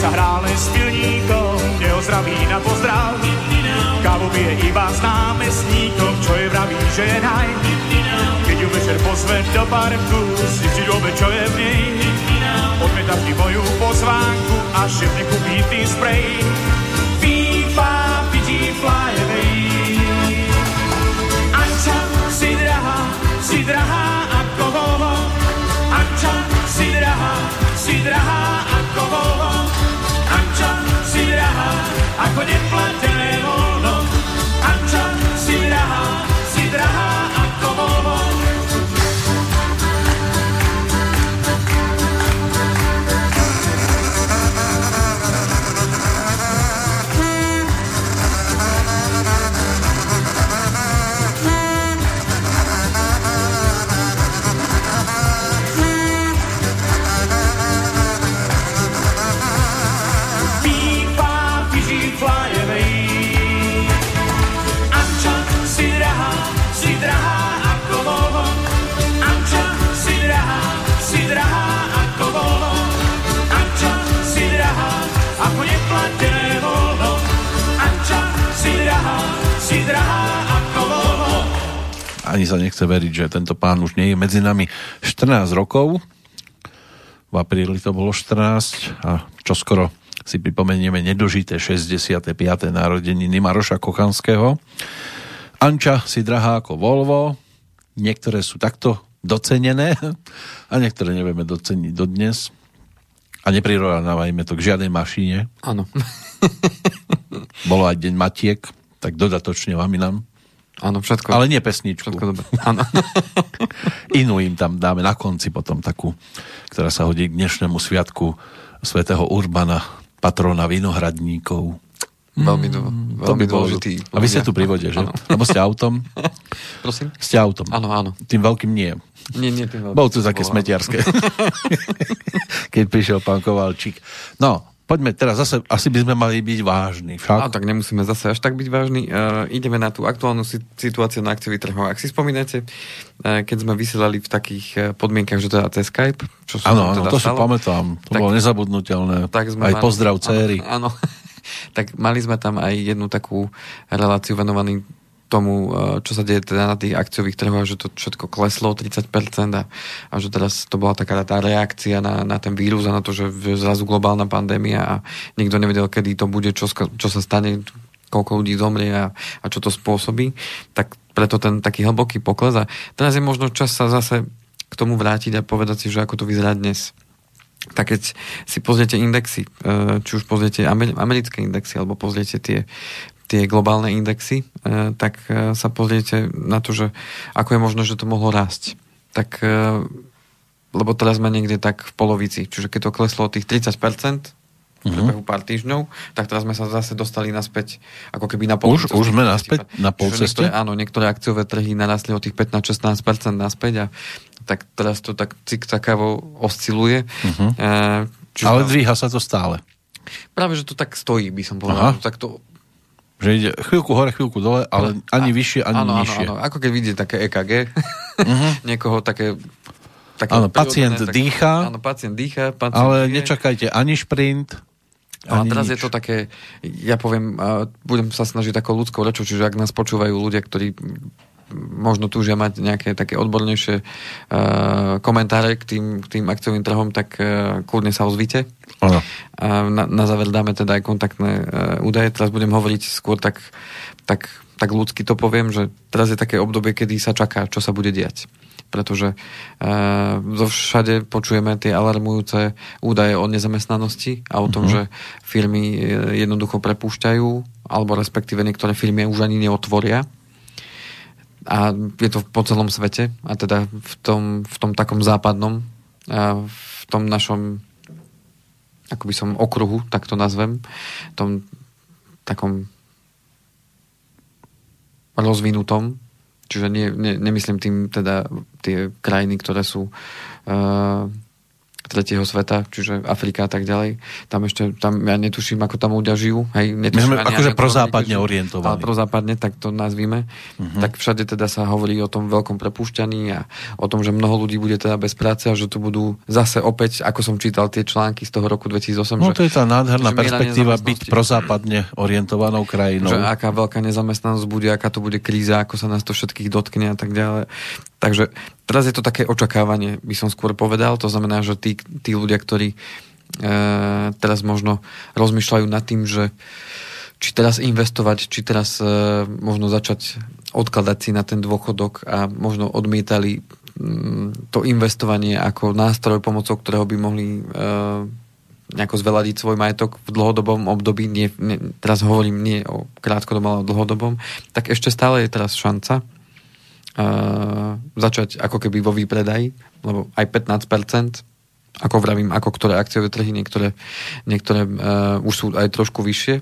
sa hrále s pilníkom, neozdraví na pozdrav. Kávu bije iba s námestníkom, čo je vraví, že je naj. Keď ju večer pozve do parku, si vždy dobe, čo je v nej. Odmietaš ti moju pozvánku a šep nekupí tý sprej. FIFA, fiji, fly away. si drahá ako vovo. Anča, si drahá, si drahá že tento pán už nie je medzi nami 14 rokov. V apríli to bolo 14 a čoskoro si pripomenieme nedožité 65. narodeniny Maroša Kochanského. Anča si drahá ako Volvo, niektoré sú takto docenené a niektoré nevieme doceniť dodnes. A neprirovnávajme to k žiadnej mašine. Áno. Bolo aj deň matiek, tak dodatočne nám. Áno, všetko. Ale nie pesničku. Všetko dobre. Áno. Inú im tam dáme na konci potom takú, ktorá sa hodí k dnešnému sviatku svätého Urbana, patrona vinohradníkov. Veľmi, do, veľmi dôležitý. A vy ste tu pri vode, že? Ano. Lebo ste autom? Prosím? Ste autom. Áno, áno. Tým veľkým nie. Nie, nie, tým veľkým. Bol tu také smetiarské. Keď prišiel pán Kovalčík. No, poďme teraz zase, asi by sme mali byť vážni. Však? A tak nemusíme zase až tak byť vážni. Uh, ideme na tú aktuálnu situáciu na akciových trhoch. Ak si spomínate, uh, keď sme vysielali v takých uh, podmienkach, že teda cez Skype, čo sa Áno, teda to stalo, si pamätám. To tak, bolo nezabudnutelné. Tak sme Aj mali, pozdrav céry. Áno, tak mali sme tam aj jednu takú reláciu venovanú tomu, e, čo sa deje teda na tých akciových trhoch, že to všetko kleslo o 30% a, a že teraz to bola taká tá reakcia na, na ten vírus a na to, že zrazu globálna pandémia a nikto nevedel, kedy to bude, čo, čo sa stane, koľko ľudí zomrie a, a čo to spôsobí, tak preto ten taký hlboký pokles a teraz je možno čas sa zase k tomu vrátiť a povedať si, že ako to vyzerá dnes. Tak keď si pozriete indexy, e, či už pozriete americké indexy, alebo pozriete tie, tie globálne indexy, e, tak e, sa pozriete na to, že ako je možno, že to mohlo rásť. Tak, lebo teraz sme niekde tak v polovici, čiže keď to kleslo o tých 30%, v priebehu mhm. pár týždňov, tak teraz sme sa zase dostali naspäť, ako keby na pol Už, už sme naspäť na pol ceste? Áno, niektoré akciové trhy narastli o tých 15-16% naspäť a tak teraz to tak cik-cakavo osciluje. Uh-huh. Čiže Ale dvíha sa to stále. Práve, že to tak stojí, by som povedal. Tak to že ide chvíľku hore, chvíľku dole, ale ani a, vyššie, ani áno, nižšie. Áno, áno. Ako keď vidíte také EKG, uh-huh. niekoho také... také áno, pacient tak, dýcha. Áno, pacient dýcha. Pacient ale dýcha. nečakajte ani šprint, a teraz nič. je to také, ja poviem, budem sa snažiť takou ľudskou rečou, čiže ak nás počúvajú ľudia, ktorí možno túžia mať nejaké také odbornejšie uh, komentáre k tým, k tým akciovým trhom, tak uh, kľudne sa ozvite. Uh, na, na záver dáme teda aj kontaktné uh, údaje. Teraz budem hovoriť skôr tak, tak, tak ľudsky to poviem, že teraz je také obdobie, kedy sa čaká, čo sa bude diať pretože uh, zo všade počujeme tie alarmujúce údaje o nezamestnanosti a o tom, uh-huh. že firmy jednoducho prepúšťajú, alebo respektíve niektoré firmy už ani neotvoria a je to po celom svete. A teda v tom, v tom takom západnom a v tom našom ako som okruhu, tak to nazvem, tom takom rozvinutom, čiže nie, ne, nemyslím tým teda tie krajiny, ktoré sú uh, tretieho sveta, čiže Afrika a tak ďalej. Tam ešte, tam ja netuším, ako tam ľudia žijú. Hej, netuším, My sme akože prozápadne orientovaní. Ale prozápadne, tak to nazvíme. Uh-huh. Tak všade teda sa hovorí o tom veľkom prepúšťaní a o tom, že mnoho ľudí bude teda bez práce a že tu budú zase opäť, ako som čítal tie články z toho roku 2008. No že, to je tá nádherná perspektíva byť prozápadne orientovanou krajinou. Že aká veľká nezamestnanosť bude, aká to bude kríza, ako sa nás to všetkých dotkne a tak ďalej. Takže teraz je to také očakávanie, by som skôr povedal. To znamená, že tí, tí ľudia, ktorí e, teraz možno rozmýšľajú nad tým, že či teraz investovať, či teraz e, možno začať odkladať si na ten dôchodok a možno odmietali mm, to investovanie ako nástroj, pomocou ktorého by mohli e, nejako zveladiť svoj majetok v dlhodobom období, nie, nie, teraz hovorím nie o krátkodobom, ale o dlhodobom, tak ešte stále je teraz šanca uh, začať ako keby vo výpredaji, lebo aj 15%, ako vravím, ako ktoré akciové trhy, niektoré, niektoré uh, už sú aj trošku vyššie.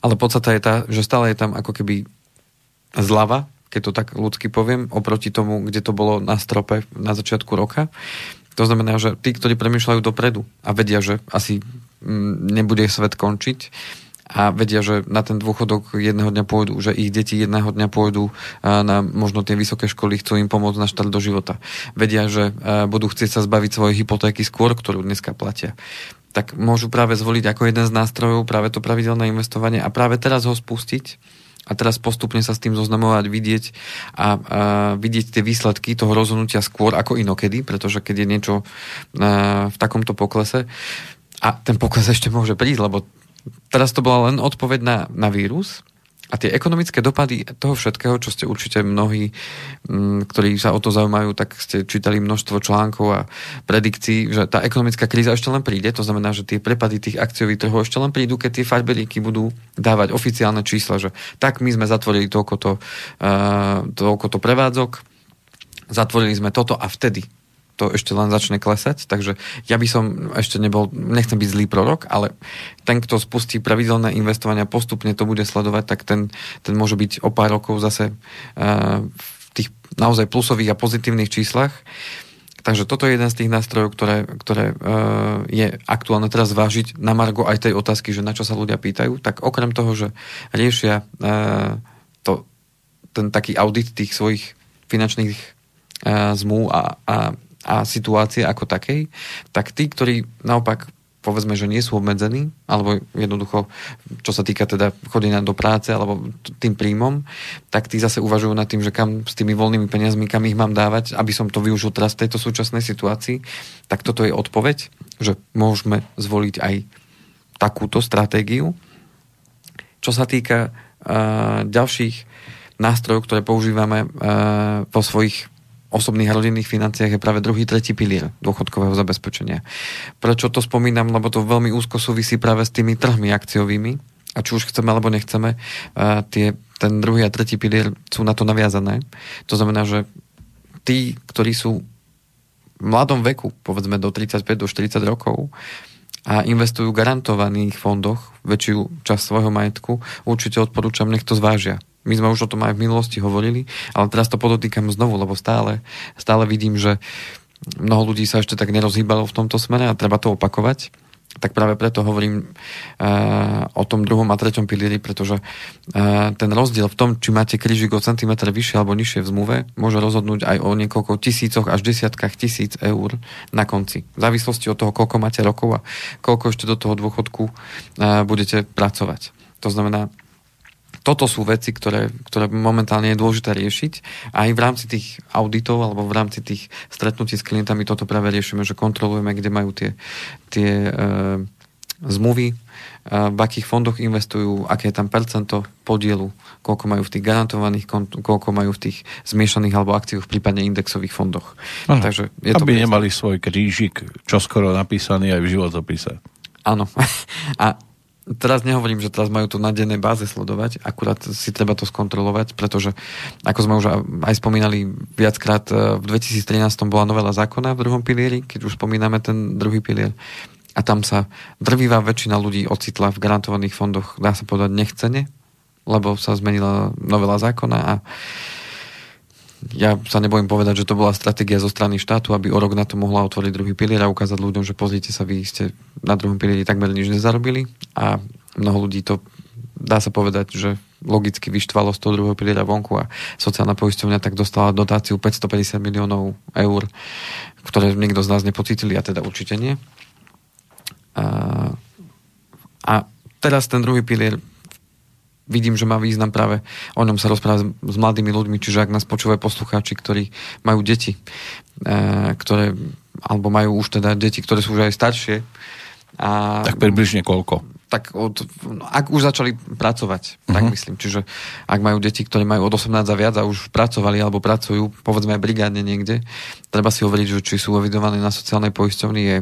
Ale podstata je tá, že stále je tam ako keby zľava, keď to tak ľudsky poviem, oproti tomu, kde to bolo na strope na začiatku roka. To znamená, že tí, ktorí premýšľajú dopredu a vedia, že asi mm, nebude svet končiť, a vedia, že na ten dôchodok jedného dňa pôjdu, že ich deti jedného dňa pôjdu na možno tie vysoké školy, chcú im pomôcť na štart do života. Vedia, že budú chcieť sa zbaviť svojej hypotéky skôr, ktorú dneska platia tak môžu práve zvoliť ako jeden z nástrojov práve to pravidelné investovanie a práve teraz ho spustiť a teraz postupne sa s tým zoznamovať, vidieť a, a vidieť tie výsledky toho rozhodnutia skôr ako inokedy, pretože keď je niečo a, v takomto poklese a ten pokles ešte môže prísť, lebo teraz to bola len odpoveď na, na vírus, a tie ekonomické dopady toho všetkého, čo ste určite mnohí, mm, ktorí sa o to zaujímajú, tak ste čítali množstvo článkov a predikcií, že tá ekonomická kríza ešte len príde. To znamená, že tie prepady tých akciových trhov ešte len prídu, keď tie farberíky budú dávať oficiálne čísla, že tak my sme zatvorili toľko uh, to prevádzok, zatvorili sme toto a vtedy to ešte len začne klesať, takže ja by som ešte nebol, nechcem byť zlý prorok, ale ten, kto spustí pravidelné investovania, postupne to bude sledovať, tak ten, ten môže byť o pár rokov zase uh, v tých naozaj plusových a pozitívnych číslach. Takže toto je jeden z tých nástrojov, ktoré, ktoré uh, je aktuálne teraz zvážiť na margo aj tej otázky, že na čo sa ľudia pýtajú. Tak okrem toho, že riešia uh, to, ten taký audit tých svojich finančných uh, zmluv a, a a situácie ako takej, tak tí, ktorí naopak povedzme, že nie sú obmedzení, alebo jednoducho, čo sa týka teda chodenia do práce alebo tým príjmom, tak tí zase uvažujú nad tým, že kam s tými voľnými peniazmi, kam ich mám dávať, aby som to využil teraz v tejto súčasnej situácii. Tak toto je odpoveď, že môžeme zvoliť aj takúto stratégiu. Čo sa týka uh, ďalších nástrojov, ktoré používame uh, vo svojich osobných a rodinných financiách je práve druhý, tretí pilier dôchodkového zabezpečenia. Prečo to spomínam? Lebo to veľmi úzko súvisí práve s tými trhmi akciovými a či už chceme alebo nechceme, tie, ten druhý a tretí pilier sú na to naviazané. To znamená, že tí, ktorí sú v mladom veku, povedzme do 35 do 40 rokov, a investujú v garantovaných fondoch väčšiu časť svojho majetku, určite odporúčam, nech to zvážia. My sme už o tom aj v minulosti hovorili, ale teraz to podotýkam znovu, lebo stále, stále vidím, že mnoho ľudí sa ešte tak nerozhýbalo v tomto smere a treba to opakovať. Tak práve preto hovorím uh, o tom druhom a treťom pilieri, pretože uh, ten rozdiel v tom, či máte krížik o centimetr vyššie alebo nižšie v zmluve, môže rozhodnúť aj o niekoľko tisícoch až desiatkách tisíc eur na konci. V závislosti od toho, koľko máte rokov a koľko ešte do toho dôchodku uh, budete pracovať. To znamená, toto sú veci, ktoré, ktoré momentálne je dôležité riešiť. Aj v rámci tých auditov alebo v rámci tých stretnutí s klientami toto práve riešime, že kontrolujeme, kde majú tie, tie e, zmluvy, e, v akých fondoch investujú, aké je tam percento podielu, koľko majú v tých garantovaných, koľko majú v tých zmiešaných alebo akciách, prípadne indexových fondoch. Aha, Takže je aby to nemali svoj krížik čoskoro napísaný aj v životopise. Áno. A teraz nehovorím, že teraz majú to na dennej báze sledovať, akurát si treba to skontrolovať, pretože ako sme už aj spomínali viackrát, e, v 2013 bola novela zákona v druhom pilieri, keď už spomíname ten druhý pilier, a tam sa drvivá väčšina ľudí ocitla v garantovaných fondoch, dá sa povedať, nechcene, lebo sa zmenila novela zákona a ja sa nebojím povedať, že to bola stratégia zo strany štátu, aby o rok na to mohla otvoriť druhý pilier a ukázať ľuďom, že pozrite sa, vy ste na druhom pilieri takmer nič nezarobili a mnoho ľudí to dá sa povedať, že logicky vyštvalo z toho druhého piliera vonku a sociálna poisťovňa tak dostala dotáciu 550 miliónov eur, ktoré nikto z nás nepocítili a teda určite nie. A, a teraz ten druhý pilier vidím, že má význam práve o ňom sa rozprávať s mladými ľuďmi, čiže ak nás počúvajú poslucháči, ktorí majú deti, e, ktoré, alebo majú už teda deti, ktoré sú už aj staršie. A, tak približne koľko? Tak od, no, ak už začali pracovať, uh-huh. tak mhm. myslím. Čiže ak majú deti, ktoré majú od 18 a viac a už pracovali alebo pracujú, povedzme aj brigádne niekde, treba si hovoriť, že či sú evidovaní na sociálnej poisťovni, je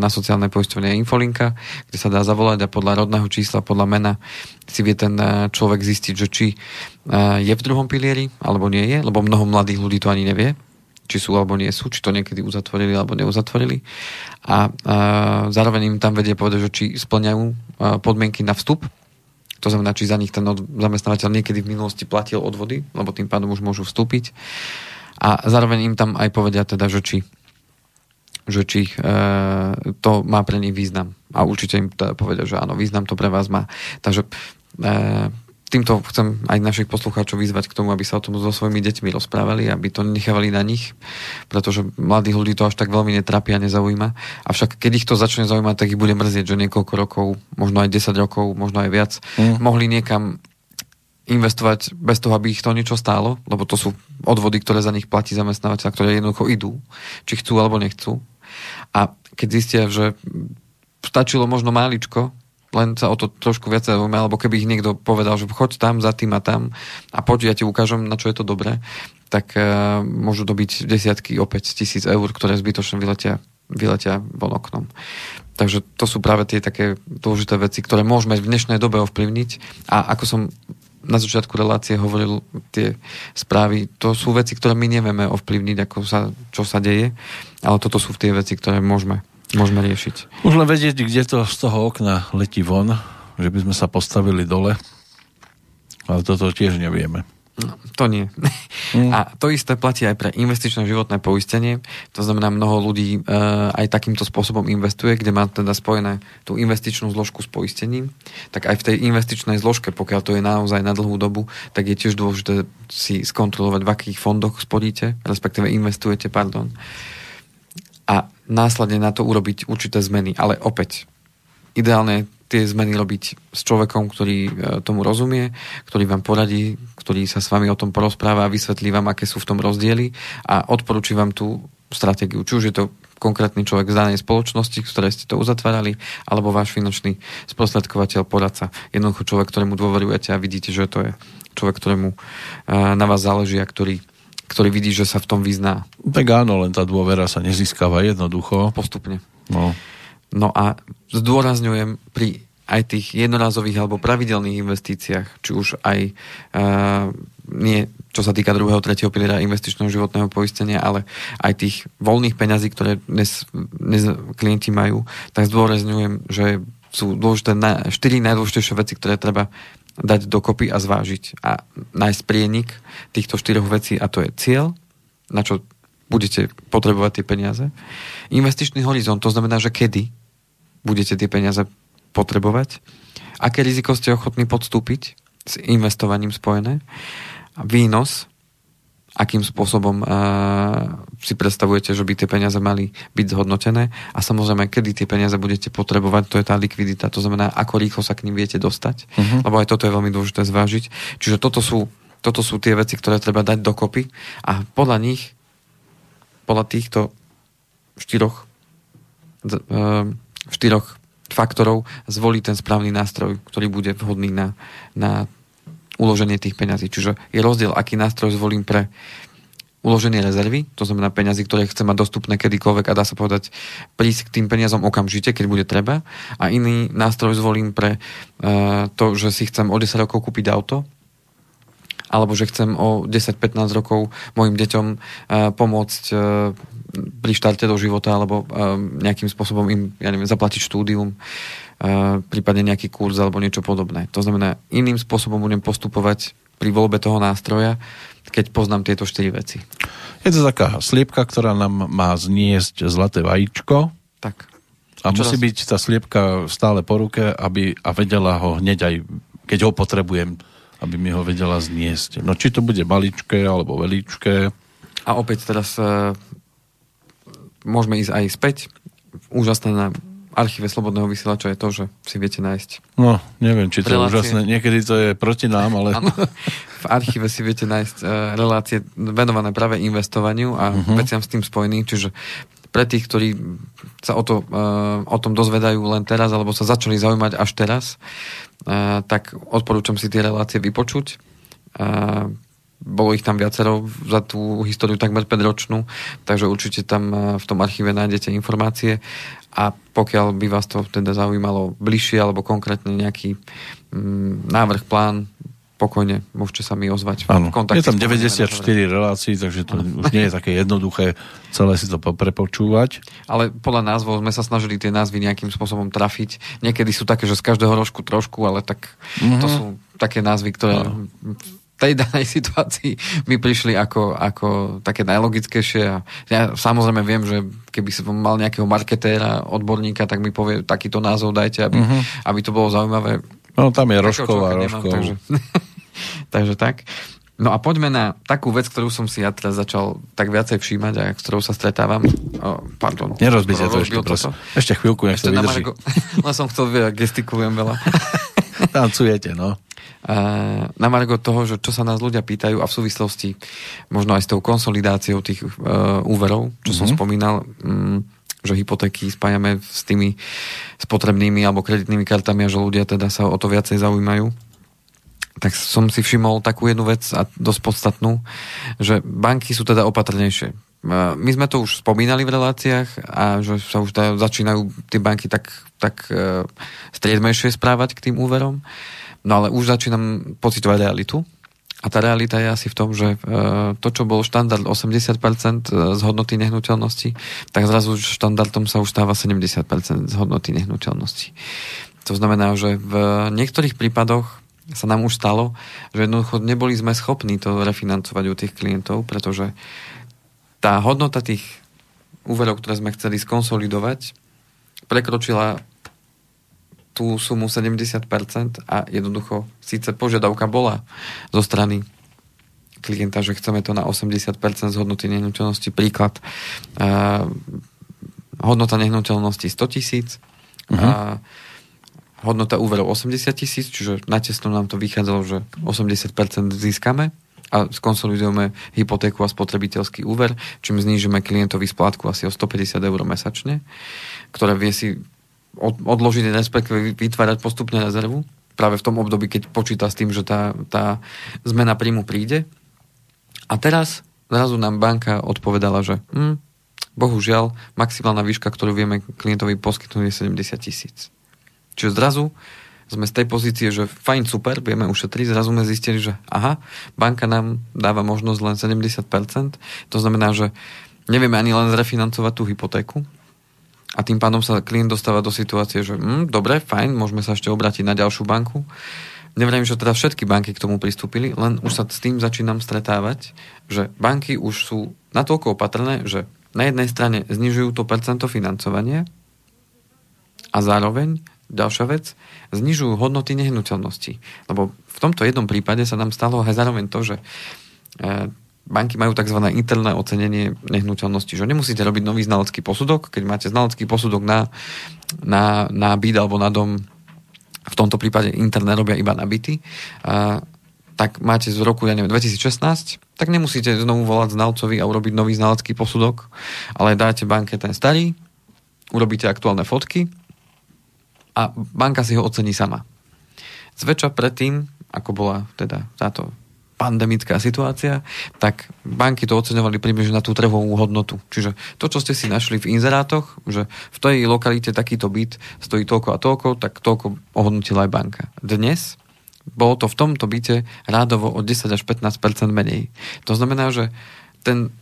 na sociálnej poisťovni je infolinka, kde sa dá zavolať a podľa rodného čísla, podľa mena si vie ten človek zistiť, že či je v druhom pilieri alebo nie je, lebo mnoho mladých ľudí to ani nevie či sú alebo nie sú, či to niekedy uzatvorili alebo neuzatvorili. A, a zároveň im tam vedie povedať, že či splňajú podmienky na vstup, to znamená, či za nich ten zamestnávateľ niekedy v minulosti platil odvody, lebo tým pádom už môžu vstúpiť. A zároveň im tam aj povedia teda, že či, že či e, to má pre nich význam. A určite im teda povedia, že áno, význam to pre vás má. Takže e, týmto chcem aj našich poslucháčov vyzvať k tomu, aby sa o tom so svojimi deťmi rozprávali, aby to nechávali na nich, pretože mladých ľudí to až tak veľmi netrapia a nezaujíma. Avšak keď ich to začne zaujímať, tak ich bude mrzieť, že niekoľko rokov, možno aj 10 rokov, možno aj viac, mm. mohli niekam investovať bez toho, aby ich to niečo stálo, lebo to sú odvody, ktoré za nich platí zamestnávateľ, ktoré jednoducho idú, či chcú alebo nechcú. A keď zistia, že stačilo možno máličko, len sa o to trošku viac zaujíma, alebo keby ich niekto povedal, že choď tam, za tým a tam a poď, ja ti ukážem, na čo je to dobré, tak uh, môžu dobiť desiatky, opäť tisíc eur, ktoré zbytočne vyletia, vyletia von oknom. Takže to sú práve tie také dôležité veci, ktoré môžeme v dnešnej dobe ovplyvniť a ako som na začiatku relácie hovoril tie správy, to sú veci, ktoré my nevieme ovplyvniť, ako sa, čo sa deje, ale toto sú tie veci, ktoré môžeme môžeme riešiť. Už len vedieť, kde to z toho okna letí von, že by sme sa postavili dole, ale toto tiež nevieme. No, to nie. Mm. A to isté platí aj pre investičné životné poistenie. To znamená, mnoho ľudí e, aj takýmto spôsobom investuje, kde má teda spojené tú investičnú zložku s poistením. Tak aj v tej investičnej zložke, pokiaľ to je naozaj na dlhú dobu, tak je tiež dôležité si skontrolovať, v akých fondoch sporíte, respektíve investujete, pardon. Následne na to urobiť určité zmeny. Ale opäť, ideálne tie zmeny robiť s človekom, ktorý e, tomu rozumie, ktorý vám poradí, ktorý sa s vami o tom porozpráva a vysvetlí vám, aké sú v tom rozdiely a odporúči vám tú stratégiu. Či už je to konkrétny človek z danej spoločnosti, ktoré ste to uzatvárali, alebo váš finančný sprostredkovateľ, poradca. Jednoducho človek, ktorému dôverujete a vidíte, že to je človek, ktorému e, na vás záleží a ktorý ktorý vidí, že sa v tom vyzná. Tak áno, len tá dôvera sa nezískava jednoducho. Postupne. No. No a zdôrazňujem pri aj tých jednorazových alebo pravidelných investíciách, či už aj uh, nie čo sa týka druhého, tretieho piliera investičného životného poistenia, ale aj tých voľných peňazí, ktoré dnes, dnes klienti majú, tak zdôrazňujem, že sú dôležité na, štyri najdôležitejšie veci, ktoré treba dať dokopy a zvážiť a nájsť prienik týchto štyroch vecí a to je cieľ, na čo budete potrebovať tie peniaze. Investičný horizont, to znamená, že kedy budete tie peniaze potrebovať, aké riziko ste ochotní podstúpiť s investovaním spojené, výnos, akým spôsobom uh, si predstavujete, že by tie peniaze mali byť zhodnotené a samozrejme, kedy tie peniaze budete potrebovať, to je tá likvidita, to znamená, ako rýchlo sa k ním viete dostať, uh-huh. lebo aj toto je veľmi dôležité zvážiť. Čiže toto sú, toto sú tie veci, ktoré treba dať dokopy a podľa nich, podľa týchto štyroch, uh, štyroch faktorov zvolí ten správny nástroj, ktorý bude vhodný na, na uloženie tých peňazí. Čiže je rozdiel, aký nástroj zvolím pre uloženie rezervy, to znamená peňazí, ktoré chcem mať dostupné kedykoľvek a dá sa povedať prísť k tým peniazom okamžite, keď bude treba. A iný nástroj zvolím pre uh, to, že si chcem o 10 rokov kúpiť auto, alebo že chcem o 10-15 rokov mojim deťom uh, pomôcť uh, pri štarte do života, alebo uh, nejakým spôsobom im, ja neviem, zaplatiť štúdium. Uh, prípadne nejaký kurz alebo niečo podobné. To znamená, iným spôsobom budem postupovať pri voľbe toho nástroja, keď poznám tieto štyri veci. Je to taká sliepka, ktorá nám má zniesť zlaté vajíčko. Tak. A musí byť tá sliepka stále po ruke, aby, a vedela ho hneď aj, keď ho potrebujem, aby mi ho vedela zniesť. No či to bude maličké alebo veľičké. A opäť teraz uh, môžeme ísť aj späť. Úžasné na archíve Slobodného vysielača je to, že si viete nájsť. No, neviem, či to relácie. je úžasné. Niekedy to je proti nám, ale... Ano, v archíve si viete nájsť uh, relácie venované práve investovaniu a uh-huh. veciam s tým spojeným, čiže pre tých, ktorí sa o, to, uh, o tom dozvedajú len teraz, alebo sa začali zaujímať až teraz, uh, tak odporúčam si tie relácie vypočuť. Uh, bolo ich tam viacero za tú históriu takmer 5 ročnú, takže určite tam v tom archíve nájdete informácie a pokiaľ by vás to teda zaujímalo bližšie alebo konkrétne nejaký mm, návrh, plán, pokojne môžete sa mi ozvať. Áno, je tam 94 relácií, takže to ano. už nie je také jednoduché celé si to prepočúvať. Ale podľa názvov sme sa snažili tie názvy nejakým spôsobom trafiť. Niekedy sú také, že z každého rožku trošku, ale tak mm-hmm. to sú také názvy, ktoré ano tej danej situácii mi prišli ako, ako také najlogickejšie. A ja samozrejme viem, že keby som mal nejakého marketéra, odborníka, tak mi povie takýto názov dajte, aby, uh-huh. aby to bolo zaujímavé. No tam je Rožková, Rožkov. Takže, takže tak. No a poďme na takú vec, ktorú som si ja teraz začal tak viacej všímať a s ktorou sa stretávam. Oh, pardon. Nerozbite to ešte, prosím. Ešte chvíľku, nech ešte to vydrží. Len som chcel, gestikulujem veľa. Tancujete, no. Na margo toho, že čo sa nás ľudia pýtajú a v súvislosti možno aj s tou konsolidáciou tých uh, úverov, čo mm-hmm. som spomínal, um, že hypotéky spájame s tými spotrebnými alebo kreditnými kartami a že ľudia teda sa o to viacej zaujímajú tak som si všimol takú jednu vec a dosť podstatnú, že banky sú teda opatrnejšie. My sme to už spomínali v reláciách a že sa už začínajú tie banky tak, tak uh, striedmejšie správať k tým úverom. No ale už začínam pocitovať realitu. A tá realita je asi v tom, že uh, to, čo bol štandard 80% z hodnoty nehnuteľnosti, tak zrazu štandardom sa už stáva 70% z hodnoty nehnuteľnosti. To znamená, že v niektorých prípadoch sa nám už stalo, že jednoducho neboli sme schopní to refinancovať u tých klientov, pretože tá hodnota tých úverov, ktoré sme chceli skonsolidovať, prekročila tú sumu 70% a jednoducho síce požiadavka bola zo strany klienta, že chceme to na 80% z hodnoty nehnuteľnosti. Príklad, uh, hodnota nehnuteľnosti 100 tisíc, uh-huh. a hodnota úverov 80 tisíc, čiže na tesno nám to vychádzalo, že 80% získame a skonsolidujeme hypotéku a spotrebiteľský úver, čím znížime klientovi splátku asi o 150 eur mesačne, ktoré vie si odložiť, respektíve vytvárať postupne rezervu práve v tom období, keď počíta s tým, že tá, tá zmena príjmu príde. A teraz zrazu nám banka odpovedala, že hm, bohužiaľ maximálna výška, ktorú vieme klientovi poskytnúť je 70 tisíc. Čiže zrazu sme z tej pozície, že fajn, super, vieme ušetriť, zrazu sme zistili, že aha, banka nám dáva možnosť len 70%, to znamená, že nevieme ani len zrefinancovať tú hypotéku a tým pádom sa klient dostáva do situácie, že hm, dobre, fajn, môžeme sa ešte obrátiť na ďalšiu banku. Nevrajím, že teda všetky banky k tomu pristúpili, len už sa s tým začínam stretávať, že banky už sú natoľko opatrné, že na jednej strane znižujú to percento financovania a zároveň ďalšia vec, znižujú hodnoty nehnuteľností. Lebo v tomto jednom prípade sa nám stalo aj zároveň to, že e, banky majú tzv. interné ocenenie nehnuteľnosti, že nemusíte robiť nový znalecký posudok, keď máte znalecký posudok na, na, na byt alebo na dom, v tomto prípade interné robia iba na byty, a, tak máte z roku, ja neviem, 2016, tak nemusíte znovu volať znalcovi a urobiť nový znalecký posudok, ale dáte banke ten starý, urobíte aktuálne fotky a banka si ho ocení sama. Zväčša predtým, ako bola teda táto pandemická situácia, tak banky to oceňovali približne na tú trhovú hodnotu. Čiže to, čo ste si našli v inzerátoch, že v tej lokalite takýto byt stojí toľko a toľko, tak toľko ohodnotila aj banka. Dnes bolo to v tomto byte rádovo o 10 až 15% menej. To znamená, že ten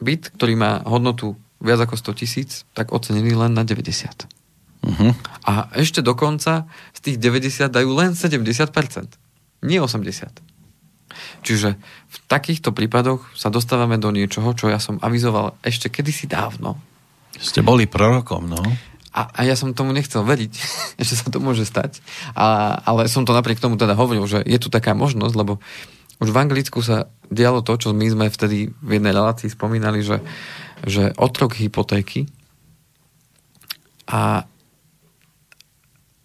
byt, ktorý má hodnotu viac ako 100 tisíc, tak ocenený len na 90. Uh-huh. A ešte dokonca z tých 90 dajú len 70%. Nie 80%. Čiže v takýchto prípadoch sa dostávame do niečoho, čo ja som avizoval ešte kedysi dávno. Ste boli prorokom, no. A, a ja som tomu nechcel veriť, že sa to môže stať. A, ale som to napriek tomu teda hovoril, že je tu taká možnosť, lebo už v Anglicku sa dialo to, čo my sme vtedy v jednej relácii spomínali, že, že otrok hypotéky a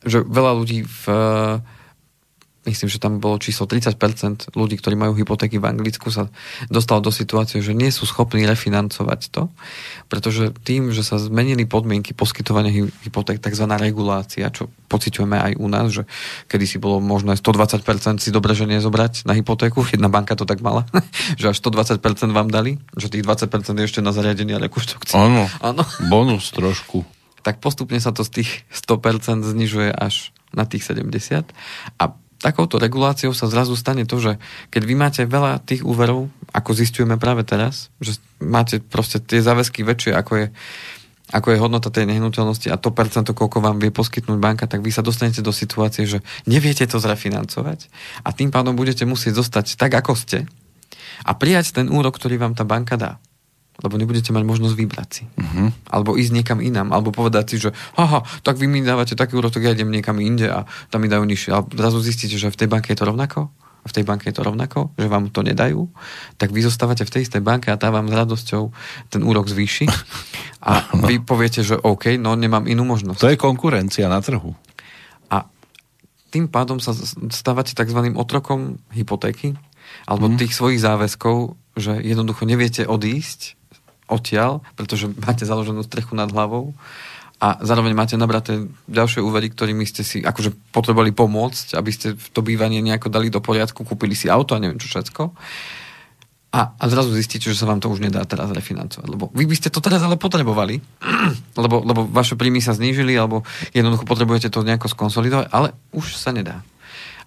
že veľa ľudí v myslím, že tam bolo číslo 30% ľudí, ktorí majú hypotéky v Anglicku, sa dostalo do situácie, že nie sú schopní refinancovať to, pretože tým, že sa zmenili podmienky poskytovania hypoték, tzv. regulácia, čo pociťujeme aj u nás, že kedy si bolo možné 120% si dobre, že nezobrať na hypotéku, jedna banka to tak mala, že až 120% vám dali, že tých 20% je ešte na zariadenie a rekonštrukciu. Áno, bonus trošku tak postupne sa to z tých 100% znižuje až na tých 70. A takouto reguláciou sa zrazu stane to, že keď vy máte veľa tých úverov, ako zistujeme práve teraz, že máte proste tie záväzky väčšie, ako je, ako je hodnota tej nehnuteľnosti a to percento, koľko vám vie poskytnúť banka, tak vy sa dostanete do situácie, že neviete to zrefinancovať a tým pádom budete musieť zostať tak, ako ste a prijať ten úrok, ktorý vám tá banka dá lebo nebudete mať možnosť vybrať si. Uh-huh. Alebo ísť niekam inám, alebo povedať si, že haha, tak vy mi dávate taký úrok, tak ja idem niekam inde a tam mi dajú nižšie. A zrazu zistíte, že v tej banke je to rovnako, a v tej banke je to rovnako, že vám to nedajú, tak vy zostávate v tej istej banke a tá vám s radosťou ten úrok zvýši a vy poviete, že OK, no nemám inú možnosť. To je konkurencia na trhu. A tým pádom sa stávate tzv. otrokom hypotéky alebo mm. tých svojich záväzkov, že jednoducho neviete odísť odtiaľ, pretože máte založenú strechu nad hlavou a zároveň máte nabraté ďalšie úvery, ktorými ste si akože potrebovali pomôcť, aby ste to bývanie nejako dali do poriadku, kúpili si auto a neviem čo všetko. A, a zrazu zistíte, že sa vám to už nedá teraz refinancovať. Lebo vy by ste to teraz ale potrebovali, lebo, lebo vaše príjmy sa znížili, alebo jednoducho potrebujete to nejako skonsolidovať, ale už sa nedá.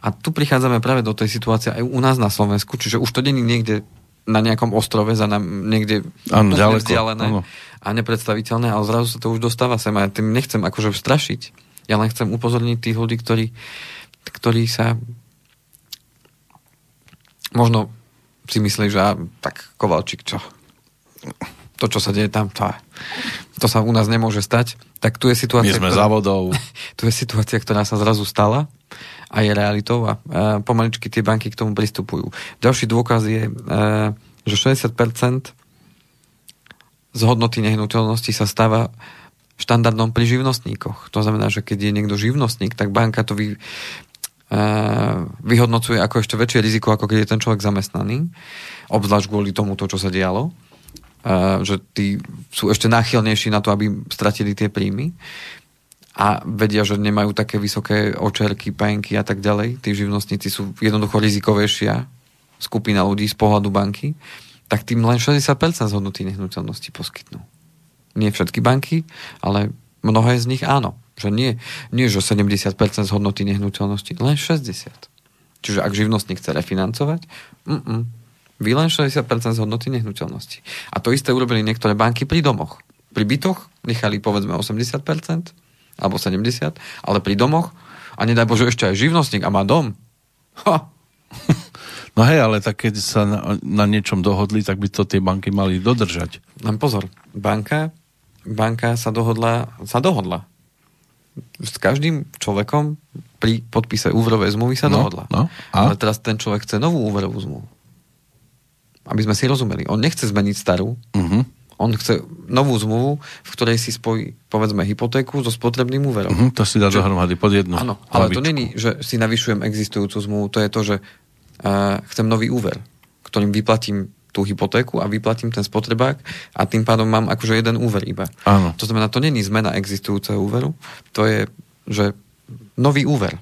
A tu prichádzame práve do tej situácie aj u nás na Slovensku, čiže už to není niekde na nejakom ostrove za nám niekde ano, ďaleko, vzdialené ano. a nepredstaviteľné, ale zrazu sa to už dostáva sem a ja tým nechcem akože strašiť. Ja len chcem upozorniť tých ľudí, ktorí, ktorí sa možno si myslí, že tak Kovalčík, čo? To, čo sa deje tam, to, to sa u nás nemôže stať. Tak tu je situácia... My sme ktorá, závodov. Tu je situácia, ktorá sa zrazu stala a je realitou a, pomaličky tie banky k tomu pristupujú. Ďalší dôkaz je, a, že 60% z hodnoty nehnuteľnosti sa stáva štandardom pri živnostníkoch. To znamená, že keď je niekto živnostník, tak banka to vy, vyhodnocuje ako ešte väčšie riziko, ako keď je ten človek zamestnaný, obzvlášť kvôli tomu, to, čo sa dialo, že tí sú ešte náchylnejší na to, aby stratili tie príjmy a vedia, že nemajú také vysoké očerky, penky a tak ďalej. Tí živnostníci sú jednoducho rizikovejšia skupina ľudí z pohľadu banky, tak tým len 60% z hodnoty nehnuteľnosti poskytnú. Nie všetky banky, ale mnohé z nich áno. Že nie, nie že 70% z hodnoty nehnuteľnosti, len 60%. Čiže ak živnostník chce refinancovať, mm-mm, vy len 60% z hodnoty nehnuteľnosti. A to isté urobili niektoré banky pri domoch. Pri bytoch nechali povedzme 80%, alebo 70, ale pri domoch, a nedaj Bože ešte aj živnostník a má dom. Ha. No hej, ale tak keď sa na, na niečom dohodli, tak by to tie banky mali dodržať. Len pozor, banka, banka sa dohodla, sa dohodla. S každým človekom pri podpise úverovej zmluvy sa no, dohodla. No, a? Ale teraz ten človek chce novú úverovú zmluvu. Aby sme si rozumeli. On nechce zmeniť starú, uh-huh on chce novú zmluvu, v ktorej si spojí, povedzme, hypotéku so spotrebným úverom. Uh-huh, to si dá dohromady pod jednu. Áno, ale to není, že si navyšujem existujúcu zmluvu, to je to, že uh, chcem nový úver, ktorým vyplatím tú hypotéku a vyplatím ten spotrebák a tým pádom mám akože jeden úver iba. Áno. To znamená, to není zmena existujúceho úveru, to je, že nový úver.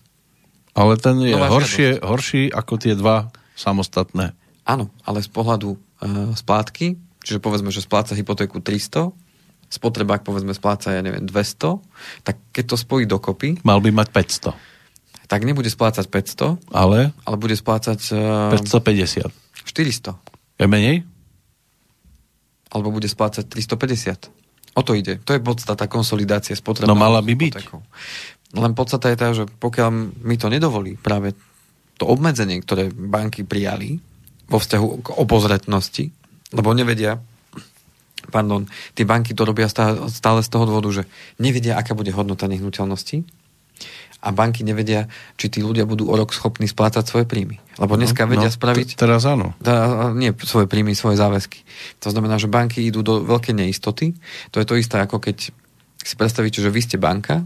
Ale ten je horšie, horší ako tie dva samostatné. Áno, ale z pohľadu uh, splátky čiže povedzme, že spláca hypotéku 300, spotrebák povedzme spláca, ja neviem, 200, tak keď to spojí dokopy... Mal by mať 500. Tak nebude splácať 500, ale, ale bude splácať... Uh, 550. 400. Je menej? Alebo bude splácať 350. O to ide. To je podstata konsolidácie spotrebného. No mala by byť. Len podstata je tá, že pokiaľ mi to nedovolí práve to obmedzenie, ktoré banky prijali vo vzťahu k obozretnosti, lebo nevedia, pardon, tie banky to robia stále, z toho dôvodu, že nevedia, aká bude hodnota nehnuteľnosti a banky nevedia, či tí ľudia budú o rok schopní splácať svoje príjmy. Lebo no, dneska no, vedia no, spraviť... Teraz áno. Da, nie svoje príjmy, svoje záväzky. To znamená, že banky idú do veľkej neistoty. To je to isté, ako keď si predstavíte, že vy ste banka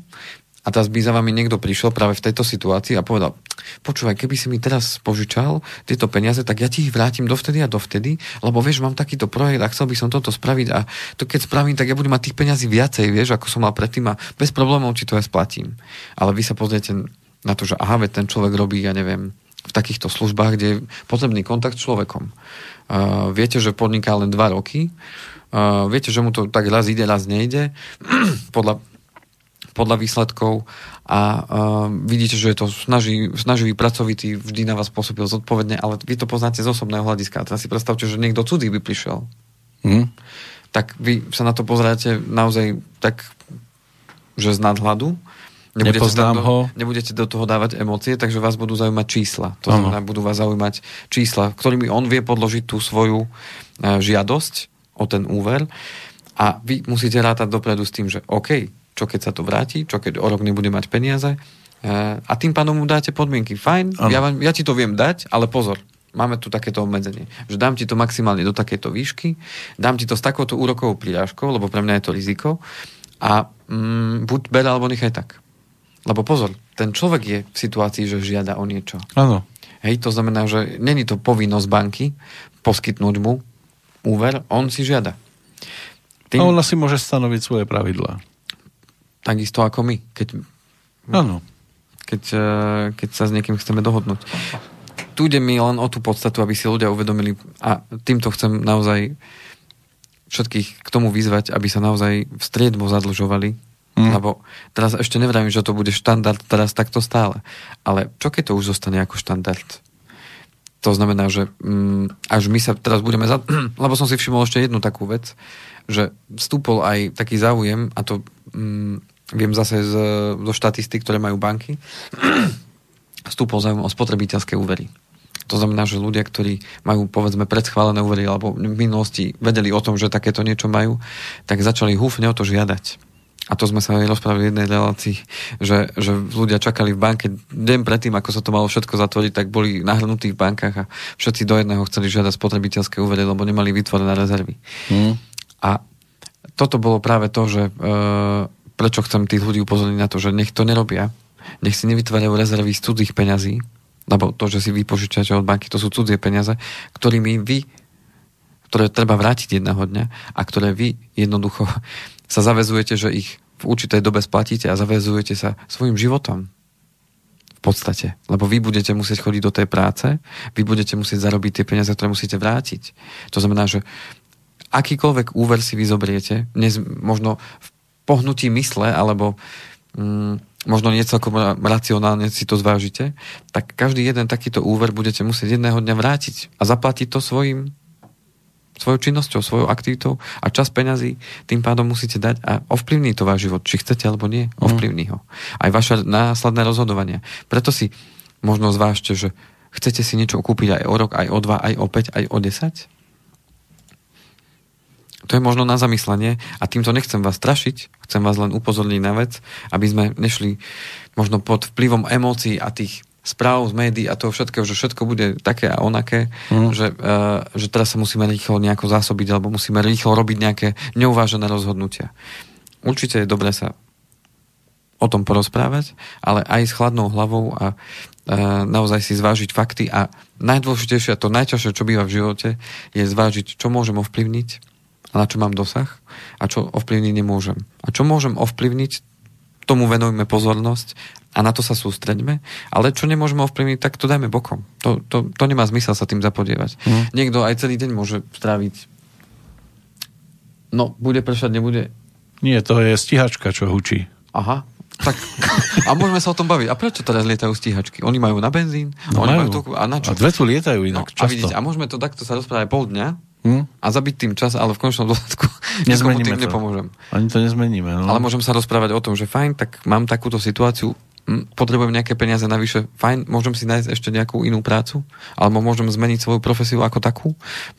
a teraz by za vami niekto prišiel práve v tejto situácii a povedal, počúvaj, keby si mi teraz požičal tieto peniaze, tak ja ti ich vrátim dovtedy a dovtedy, lebo vieš, mám takýto projekt a chcel by som toto spraviť a to keď spravím, tak ja budem mať tých peňazí viacej, vieš, ako som mal predtým a bez problémov ti to aj splatím. Ale vy sa pozriete na to, že aha, veď ten človek robí, ja neviem, v takýchto službách, kde je potrebný kontakt s človekom. Uh, viete, že podniká len dva roky, uh, viete, že mu to tak raz ide, raz nejde. Podľa podľa výsledkov a uh, vidíte, že je to snaží, snaživý, pracovitý, vždy na vás pôsobil zodpovedne, ale vy to poznáte z osobného hľadiska. A teraz si predstavte, že niekto cudzí by prišiel. Hmm. Tak vy sa na to pozeráte naozaj tak, že z nadhľadu. Nebudete, do, ho. nebudete do toho dávať emócie, takže vás budú zaujímať čísla. To znamená, budú vás zaujímať čísla, ktorými on vie podložiť tú svoju uh, žiadosť o ten úver a vy musíte rátať dopredu s tým, že OK, čo keď sa to vráti, čo keď o rok nebude mať peniaze. E, a tým pádom mu dáte podmienky. Fajn, ja, vám, ja ti to viem dať, ale pozor, máme tu takéto obmedzenie. Že dám ti to maximálne do takejto výšky, dám ti to s takouto úrokovou príľažkou, lebo pre mňa je to riziko a mm, buď ber alebo nechaj tak. Lebo pozor, ten človek je v situácii, že žiada o niečo. Áno. Hej, to znamená, že není to povinnosť banky poskytnúť mu úver, on si žiada. Tým... A ona si môže stanoviť svoje pravidlá. Takisto ako my, keď, Áno. keď, eh, keď sa s niekým chceme dohodnúť. Tu ide mi len o tú podstatu, aby si ľudia uvedomili a týmto chcem naozaj všetkých k tomu vyzvať, aby sa naozaj v striedmo zadlžovali, mm. lebo teraz ešte nevravím, že to bude štandard teraz takto stále. Ale čo keď to už zostane ako štandard? To znamená, že mm, až my sa teraz budeme... Za... lebo som si všimol ešte jednu takú vec, že vstúpol aj taký záujem, a to mm, viem zase z, zo štatistik, ktoré majú banky, vstúpol záujem o spotrebiteľské úvery. To znamená, že ľudia, ktorí majú povedzme predschválené úvery alebo v minulosti vedeli o tom, že takéto niečo majú, tak začali húfne o to žiadať. A to sme sa aj rozprávali v jednej relácii, že, že ľudia čakali v banke deň predtým, ako sa to malo všetko zatvoriť, tak boli nahrnutí v bankách a všetci do jedného chceli žiadať spotrebiteľské úvery, lebo nemali vytvorené rezervy. Mm. A toto bolo práve to, že e, prečo chcem tých ľudí upozorniť na to, že nech to nerobia, nech si nevytvárajú rezervy z cudzích peňazí, lebo to, že si vy požičate od banky, to sú cudzie peniaze, ktorými vy, ktoré treba vrátiť jedného dňa a ktoré vy jednoducho sa zavezujete, že ich v určitej dobe splatíte a zavezujete sa svojim životom. V podstate. Lebo vy budete musieť chodiť do tej práce, vy budete musieť zarobiť tie peniaze, ktoré musíte vrátiť. To znamená, že akýkoľvek úver si vy zobriete, dnes možno pohnutí mysle, alebo mm, možno nie celkom racionálne si to zvážite, tak každý jeden takýto úver budete musieť jedného dňa vrátiť a zaplatiť to svojim svojou činnosťou, svojou aktivitou a čas peňazí tým pádom musíte dať a ovplyvní to váš život, či chcete alebo nie, mhm. ovplyvní ho. Aj vaše následné rozhodovania. Preto si možno zvážte, že chcete si niečo kúpiť aj o rok, aj o dva, aj o 5, aj o 10? To je možno na zamyslenie a týmto nechcem vás strašiť, chcem vás len upozorniť na vec, aby sme nešli možno pod vplyvom emócií a tých správ z médií a toho všetkého, že všetko bude také a onaké, mm. že, uh, že teraz sa musíme rýchlo nejako zásobiť alebo musíme rýchlo robiť nejaké neuvážené rozhodnutia. Určite je dobré sa o tom porozprávať, ale aj s chladnou hlavou a uh, naozaj si zvážiť fakty a najdôležitejšie a to najťažšie, čo býva v živote, je zvážiť, čo môžem ovplyvniť a na čo mám dosah a čo ovplyvniť nemôžem. A čo môžem ovplyvniť, tomu venujme pozornosť a na to sa sústreďme, ale čo nemôžeme ovplyvniť, tak to dajme bokom. To, to, to nemá zmysel sa tým zapodievať. Mm. Niekto aj celý deň môže stráviť no, bude pršať, nebude. Nie, to je stíhačka, čo hučí. Aha, tak, a môžeme sa o tom baviť. A prečo teraz lietajú stíhačky? Oni majú na benzín? No oni majú. majú toku, a na čo? A dve tu lietajú inak no, často. A, vidíte, a môžeme to takto sa rozprávať pol dňa hmm? a zabiť tým čas, ale v konečnom dôsledku Nezmeníme tým to. nepomôžem. Ani to nezmeníme. No. Ale môžem sa rozprávať o tom, že fajn, tak mám takúto situáciu, hm, potrebujem nejaké peniaze navyše, fajn, môžem si nájsť ešte nejakú inú prácu, alebo môžem zmeniť svoju profesiu ako takú,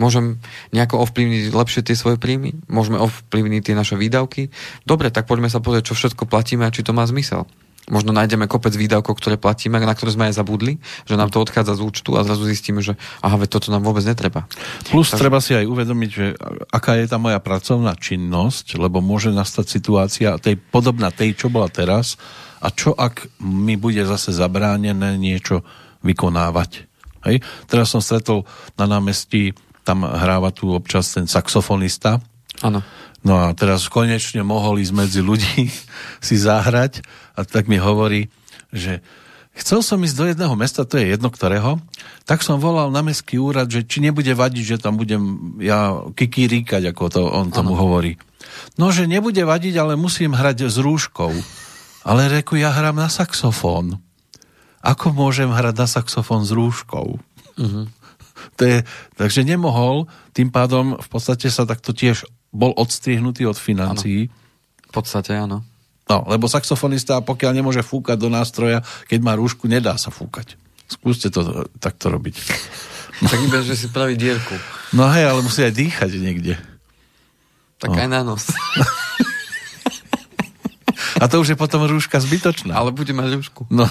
môžem nejako ovplyvniť lepšie tie svoje príjmy, môžeme ovplyvniť tie naše výdavky. Dobre, tak poďme sa pozrieť, čo všetko platíme a či to má zmysel. Možno nájdeme kopec výdavkov, ktoré platíme, na ktoré sme aj zabudli, že nám to odchádza z účtu a zrazu zistíme, že aha, veď toto nám vôbec netreba. Plus Takže... treba si aj uvedomiť, že aká je tá moja pracovná činnosť, lebo môže nastať situácia tej, podobná tej, čo bola teraz a čo ak mi bude zase zabránené niečo vykonávať. Hej? Teraz som stretol na námestí, tam hráva tu občas ten saxofonista. Áno. No a teraz konečne mohol ísť medzi ľudí si zahrať a tak mi hovorí, že chcel som ísť do jedného mesta, to je jedno ktorého, tak som volal na mestský úrad, že či nebude vadiť, že tam budem ja kikiríkať, ako to on tomu ano. hovorí. No, že nebude vadiť, ale musím hrať s rúškou. Ale reku, ja hrám na saxofón. Ako môžem hrať na saxofón s rúškou? Uh-huh. To je, takže nemohol, tým pádom v podstate sa takto tiež bol odstrihnutý od financií. Ano. V podstate áno. No, lebo saxofonista, pokiaľ nemôže fúkať do nástroja, keď má rúšku, nedá sa fúkať. Skúste to takto robiť. Tak iba, že si praví dierku. No hej, ale musí aj dýchať niekde. Tak no. aj na nos. A to už je potom rúška zbytočná. Ale bude mať rúšku. No.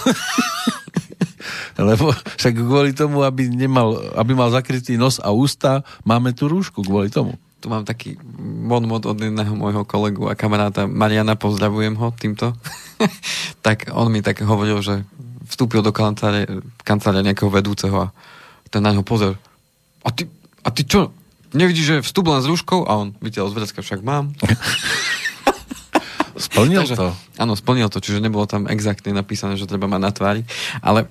Lebo však kvôli tomu, aby, nemal, aby mal zakrytý nos a ústa, máme tu rúšku kvôli tomu. Tu mám taký mod od jedného môjho kolegu a kamaráta Mariana, pozdravujem ho týmto. tak on mi tak hovoril, že vstúpil do kancelárie, kancelárie nejakého vedúceho a ten na ňo pozor. A ty, a ty čo? Nevidíš, že vstup len s rúškou? A on videl z však mám. Splnil Takže, to? Áno, splnil to, čiže nebolo tam exaktne napísané, že treba mať na tvári. Ale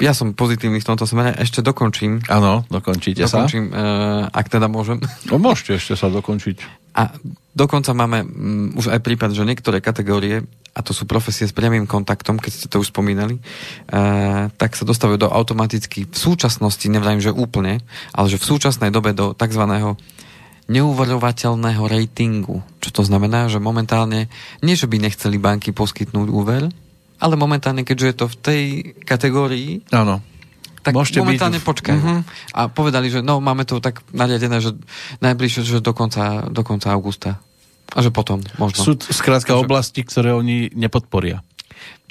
ja som pozitívny v tomto smere. Ešte dokončím. Áno, dokončíte dokončím, sa. Uh, ak teda môžem. No môžete ešte sa dokončiť. A dokonca máme um, už aj prípad, že niektoré kategórie, a to sú profesie s priamým kontaktom, keď ste to už spomínali, uh, tak sa dostávajú do automaticky v súčasnosti, neviem, že úplne, ale že v súčasnej dobe do tzv neuverovateľného ratingu. Čo to znamená, že momentálne, nie že by nechceli banky poskytnúť úver, ale momentálne, keďže je to v tej kategórii, Áno. tak Môžete momentálne byť... počkajú. Uh-huh. A povedali, že no, máme to tak nariadené, že najbližšie, že do konca, do konca augusta. A že potom možno. Sú skrátka oblasti, ktoré oni nepodporia.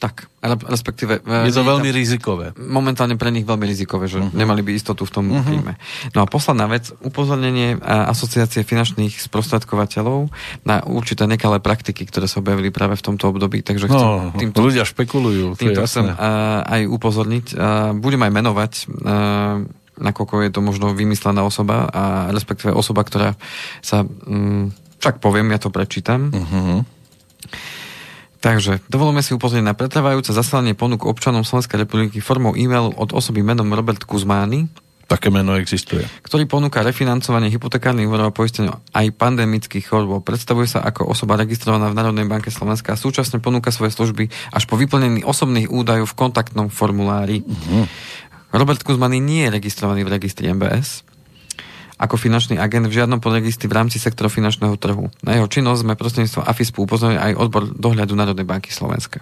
Tak, respektíve... Je to veľmi rizikové. Momentálne pre nich veľmi rizikové, že uh-huh. nemali by istotu v tom uh-huh. príjme. No a posledná vec, upozornenie asociácie finančných sprostredkovateľov na určité nekalé praktiky, ktoré sa objavili práve v tomto období. Takže chcem no, týmto, ľudia špekulujú, to týmto je chcem aj upozorniť. Budem aj menovať nakoľko je to možno vymyslená osoba a respektíve osoba, ktorá sa... Mm, však poviem, ja to prečítam. Uh-huh. Takže dovolíme si upozorniť na pretrvajúce zaslanie ponúk občanom Slovenskej republiky formou e-mailu od osoby menom Robert Kuzmány, Také meno existuje. Ktorý ponúka refinancovanie hypotekárnych úverov a poistenia aj pandemických chorôb. Predstavuje sa ako osoba registrovaná v Národnej banke Slovenska a súčasne ponúka svoje služby až po vyplnení osobných údajov v kontaktnom formulári. Uh-huh. Robert Kuzmany nie je registrovaný v registri MBS ako finančný agent v žiadnom podregistri v rámci sektora finančného trhu. Na jeho činnosť sme prostredníctvom AFISPu upozorili aj odbor dohľadu Národnej banky Slovenska.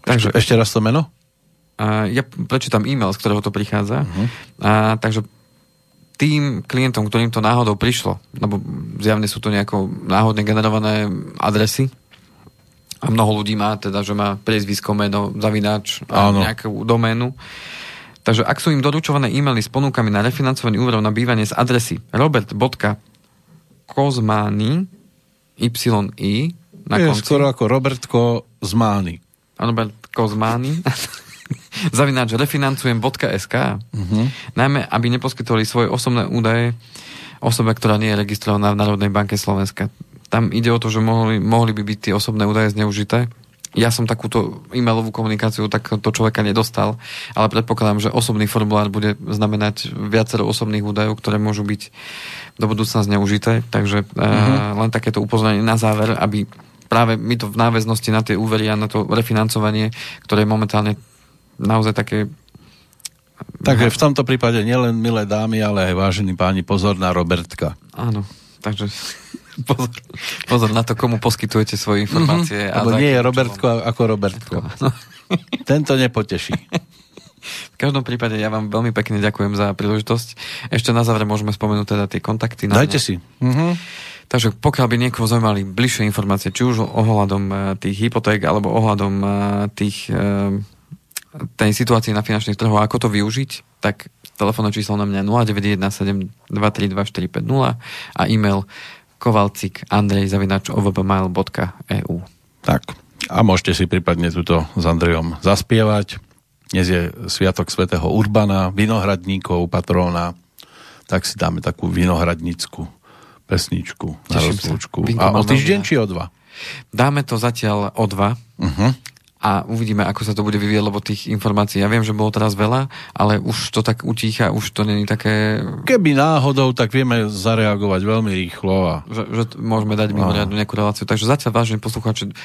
Takže, ešte, ešte raz to meno? A ja prečítam e-mail, z ktorého to prichádza. Uh-huh. A, takže tým klientom, ktorým to náhodou prišlo, lebo zjavne sú to nejako náhodne generované adresy, a mnoho ľudí má teda, že má priezvisko, meno, zavináč a nejakú doménu, Takže ak sú im doručované e-maily s ponúkami na refinancovanie úverov na bývanie z adresy robert.kozmány y na je konci. skoro ako Robertko Zmány. Robert Kozmány zavináč refinancujem.sk uh-huh. najmä, aby neposkytovali svoje osobné údaje osobe, ktorá nie je registrovaná v Národnej banke Slovenska. Tam ide o to, že mohli, mohli by byť tie osobné údaje zneužité ja som takúto e-mailovú komunikáciu takto človeka nedostal, ale predpokladám, že osobný formulár bude znamenať viacero osobných údajov, ktoré môžu byť do budúcna zneužité. Takže uh, len takéto upozornenie na záver, aby práve my to v náväznosti na tie úvery a na to refinancovanie, ktoré je momentálne naozaj také Takže v tomto prípade nielen milé dámy, ale aj vážení páni, pozor na Robertka. Áno, takže pozor, pozor na to, komu poskytujete svoje informácie. Mm-hmm, a nie je Robertko ako Robertko. No. Tento nepoteší. V každom prípade ja vám veľmi pekne ďakujem za príležitosť. Ešte na záver môžeme spomenúť teda tie kontakty. Dajte si. Mm-hmm. Takže pokiaľ by niekoho zaujímali bližšie informácie, či už ohľadom e, tých hypoték, alebo ohľadom e, tých e, tej situácii na finančných trhoch, ako to využiť, tak telefónne číslo na mňa 0917 232 a e-mail kovalcik andrej zavinač ovbmail.eu Tak, a môžete si prípadne túto s Andrejom zaspievať. Dnes je Sviatok svätého Urbana, vinohradníkov, patróna, tak si dáme takú vinohradnícku pesničku na rozlúčku. A o týždeň či o dva? Dáme to zatiaľ o dva. Uh-huh a uvidíme, ako sa to bude vyvieť, lebo tých informácií, ja viem, že bolo teraz veľa, ale už to tak utícha, už to není také... Keby náhodou, tak vieme zareagovať veľmi rýchlo. A... Že, že môžeme dať mimoriadnu nejakú reláciu. Takže zatiaľ vážne poslucháči,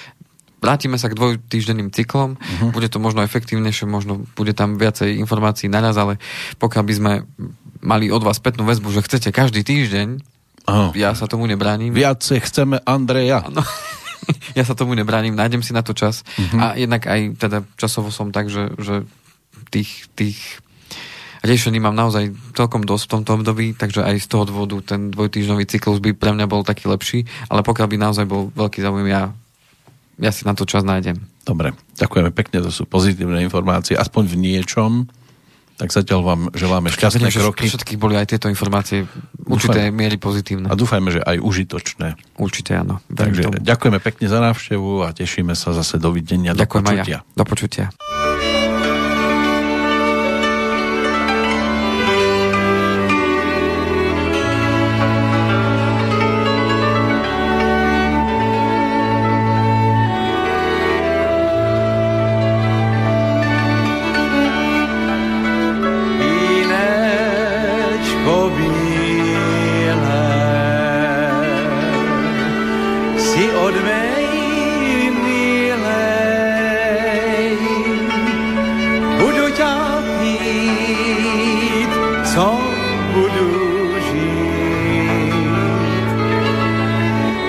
vrátime sa k dvojtýždenným cyklom, uh-huh. bude to možno efektívnejšie, možno bude tam viacej informácií naraz, ale pokiaľ by sme mali od vás spätnú väzbu, že chcete každý týždeň, uh-huh. ja sa tomu nebránim. Viacej chceme Andreja. No. ja sa tomu nebránim, nájdem si na to čas. Uh-huh. A jednak aj teda časovo som tak, že, že tých, tých riešení mám naozaj celkom dosť v tomto období, takže aj z toho dôvodu ten dvojtýždňový cyklus by pre mňa bol taký lepší, ale pokiaľ by naozaj bol veľký záujem, ja, ja si na to čas nájdem. Dobre, ďakujeme pekne, to sú pozitívne informácie, aspoň v niečom. Tak zatiaľ vám želáme šťastné že kroky. všetkých boli aj tieto informácie určité miery pozitívne. A dúfajme, že aj užitočné. Určite áno. Takže tomu. ďakujeme pekne za návštevu a tešíme sa zase dovidenia, do Ďakujem aj počutia. ja. Do počutia.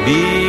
be